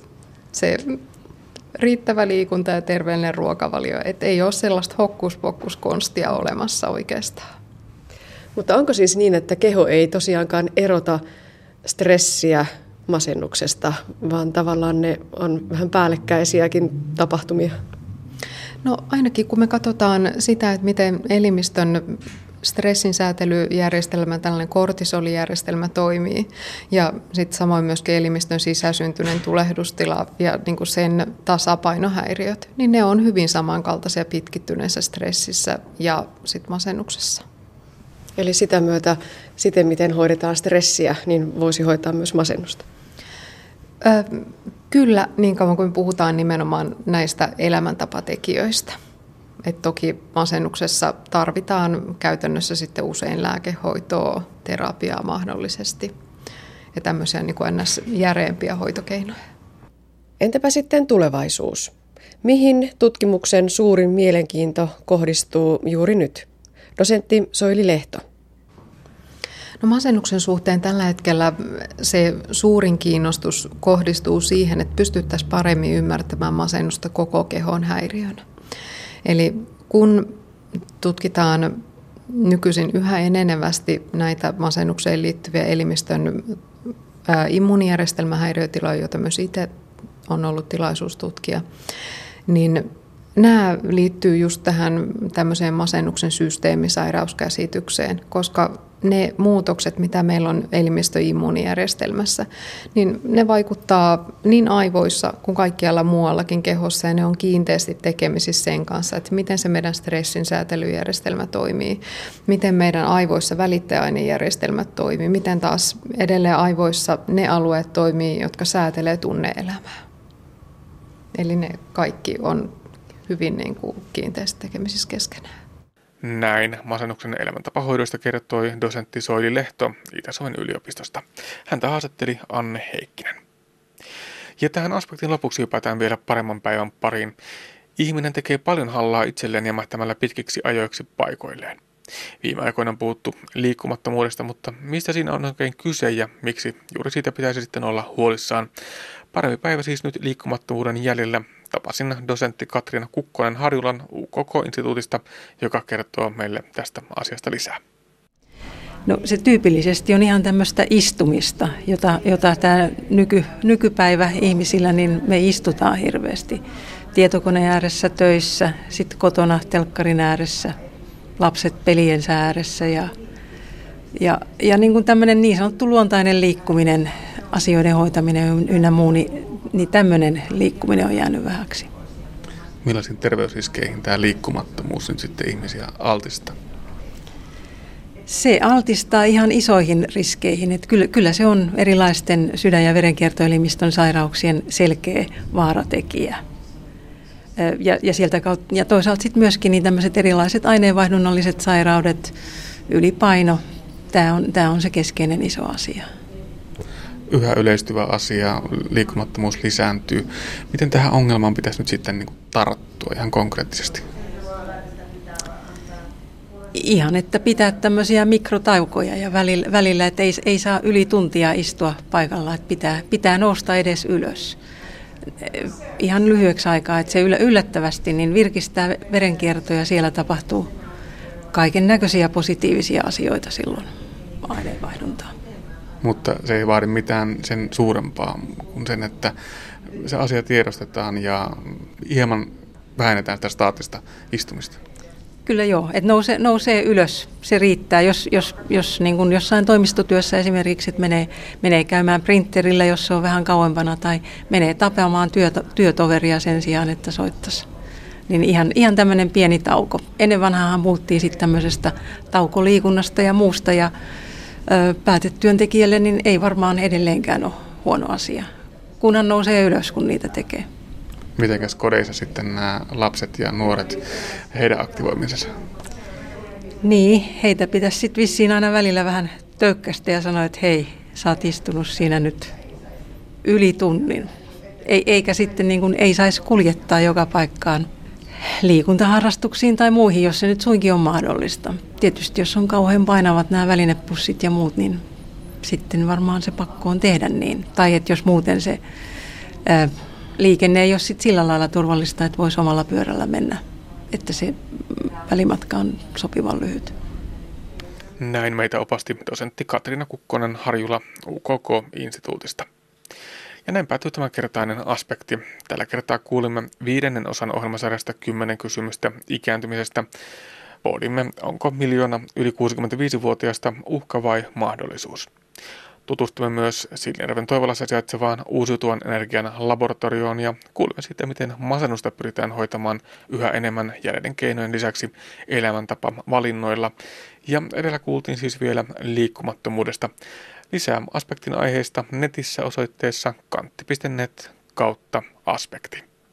se riittävä liikunta ja terveellinen ruokavalio, että ei ole sellaista hokkuspokkuskonstia olemassa oikeastaan. Mutta onko siis niin, että keho ei tosiaankaan erota stressiä masennuksesta, vaan tavallaan ne on vähän päällekkäisiäkin tapahtumia? No ainakin kun me katsotaan sitä, että miten elimistön stressin säätelyjärjestelmä, tällainen kortisolijärjestelmä toimii ja sitten samoin myöskin elimistön sisäsyntyinen tulehdustila ja niin kuin sen tasapainohäiriöt, niin ne on hyvin samankaltaisia pitkittyneessä stressissä ja sitten masennuksessa. Eli sitä myötä, siten miten hoidetaan stressiä, niin voisi hoitaa myös masennusta? Kyllä, niin kauan kuin puhutaan nimenomaan näistä elämäntapatekijöistä. Et toki masennuksessa tarvitaan käytännössä sitten usein lääkehoitoa, terapiaa mahdollisesti ja tämmöisiä niin ns. järeempiä hoitokeinoja. Entäpä sitten tulevaisuus? Mihin tutkimuksen suurin mielenkiinto kohdistuu juuri nyt? Dosentti Soili Lehto. No masennuksen suhteen tällä hetkellä se suurin kiinnostus kohdistuu siihen, että pystyttäisiin paremmin ymmärtämään masennusta koko kehon häiriönä. Eli kun tutkitaan nykyisin yhä enenevästi näitä masennukseen liittyviä elimistön immuunijärjestelmähäiriötiloja, joita myös itse on ollut tilaisuus tutkia, niin Nämä liittyy just tähän tämmöiseen masennuksen systeemisairauskäsitykseen, koska ne muutokset, mitä meillä on elimistöimmuunijärjestelmässä, niin ne vaikuttaa niin aivoissa kuin kaikkialla muuallakin kehossa ja ne on kiinteästi tekemisissä sen kanssa, että miten se meidän stressin säätelyjärjestelmä toimii, miten meidän aivoissa välittäjäainejärjestelmät toimii, miten taas edelleen aivoissa ne alueet toimii, jotka säätelee tunneelämää. Eli ne kaikki on hyvin niin kuin kiinteästi tekemisissä keskenään. Näin masennuksen elämäntapahoidoista kertoi dosentti Soili Lehto Itä-Suomen yliopistosta. Häntä haastatteli Anne Heikkinen. Ja tähän aspektin lopuksi hypätään vielä paremman päivän pariin. Ihminen tekee paljon hallaa itselleen jämähtämällä pitkiksi ajoiksi paikoilleen. Viime aikoina on puhuttu liikkumattomuudesta, mutta mistä siinä on oikein kyse ja miksi juuri siitä pitäisi sitten olla huolissaan? Parempi päivä siis nyt liikkumattomuuden jäljellä. Tapasin dosentti Katriina Kukkonen Harjulan UKK-instituutista, joka kertoo meille tästä asiasta lisää. No se tyypillisesti on ihan tämmöistä istumista, jota, jota tämä nyky, nykypäivä ihmisillä, niin me istutaan hirveästi. Tietokoneen ääressä töissä, sitten kotona telkkarin ääressä, lapset pelien ääressä ja, ja, ja niin kuin tämmöinen niin sanottu luontainen liikkuminen, asioiden hoitaminen ynnä muu, niin, niin tämmöinen liikkuminen on jäänyt vähäksi. Millaisiin terveysriskeihin tämä liikkumattomuus nyt sitten ihmisiä altistaa? Se altistaa ihan isoihin riskeihin. Että kyllä, kyllä se on erilaisten sydän- ja verenkiertoelimistön sairauksien selkeä vaaratekijä. Ja, ja, sieltä kautta, ja toisaalta sitten myöskin niin tämmöiset erilaiset aineenvaihdunnalliset sairaudet, ylipaino, tämä on, tämä on se keskeinen iso asia. Yhä yleistyvä asia, liikkumattomuus lisääntyy. Miten tähän ongelmaan pitäisi nyt sitten niin tarttua ihan konkreettisesti? Ihan, että pitää tämmöisiä mikrotaukoja ja välillä, välillä että ei, ei saa yli tuntia istua paikalla, että pitää, pitää nousta edes ylös ihan lyhyeksi aikaa, että se yllättävästi niin virkistää verenkiertoja ja siellä tapahtuu kaiken näköisiä positiivisia asioita silloin aineenvaihduntaa. Mutta se ei vaadi mitään sen suurempaa kuin sen, että se asia tiedostetaan ja hieman vähennetään sitä staattista istumista. Kyllä joo, että nousee, nousee ylös, se riittää. Jos, jos, jos niin kuin jossain toimistotyössä esimerkiksi, että menee, menee käymään printerillä, jos se on vähän kauempana, tai menee tapamaan työto, työtoveria sen sijaan, että soittaisi. Niin ihan, ihan tämmöinen pieni tauko. Ennen vanhaahan puhuttiin sitten tämmöisestä taukoliikunnasta ja muusta, ja päätetyöntekijälle niin ei varmaan edelleenkään ole huono asia, kunhan nousee ylös, kun niitä tekee mitenkäs kodeissa sitten nämä lapset ja nuoret, heidän aktivoimisensa? Niin, heitä pitäisi sitten vissiin aina välillä vähän tökkästä ja sanoa, että hei, sä oot istunut siinä nyt yli tunnin. Ei, eikä sitten niin kuin, ei saisi kuljettaa joka paikkaan liikuntaharrastuksiin tai muihin, jos se nyt suinkin on mahdollista. Tietysti jos on kauhean painavat nämä välinepussit ja muut, niin sitten varmaan se pakko on tehdä niin. Tai että jos muuten se ää, liikenne ei ole sit sillä lailla turvallista, että voisi omalla pyörällä mennä, että se välimatka on sopivan lyhyt. Näin meitä opasti dosentti Katriina Kukkonen Harjula UKK-instituutista. Ja näin päätyy tämänkertainen aspekti. Tällä kertaa kuulimme viidennen osan ohjelmasarjasta kymmenen kysymystä ikääntymisestä. Pohdimme, onko miljoona yli 65-vuotiaista uhka vai mahdollisuus. Tutustumme myös Siilinjärven Toivolassa sijaitsevaan uusiutuvan energian laboratorioon ja kuulemme siitä, miten masennusta pyritään hoitamaan yhä enemmän järeiden keinojen lisäksi elämäntapa valinnoilla. Ja edellä kuultiin siis vielä liikkumattomuudesta. Lisää aspektin aiheista netissä osoitteessa kantti.net kautta aspekti.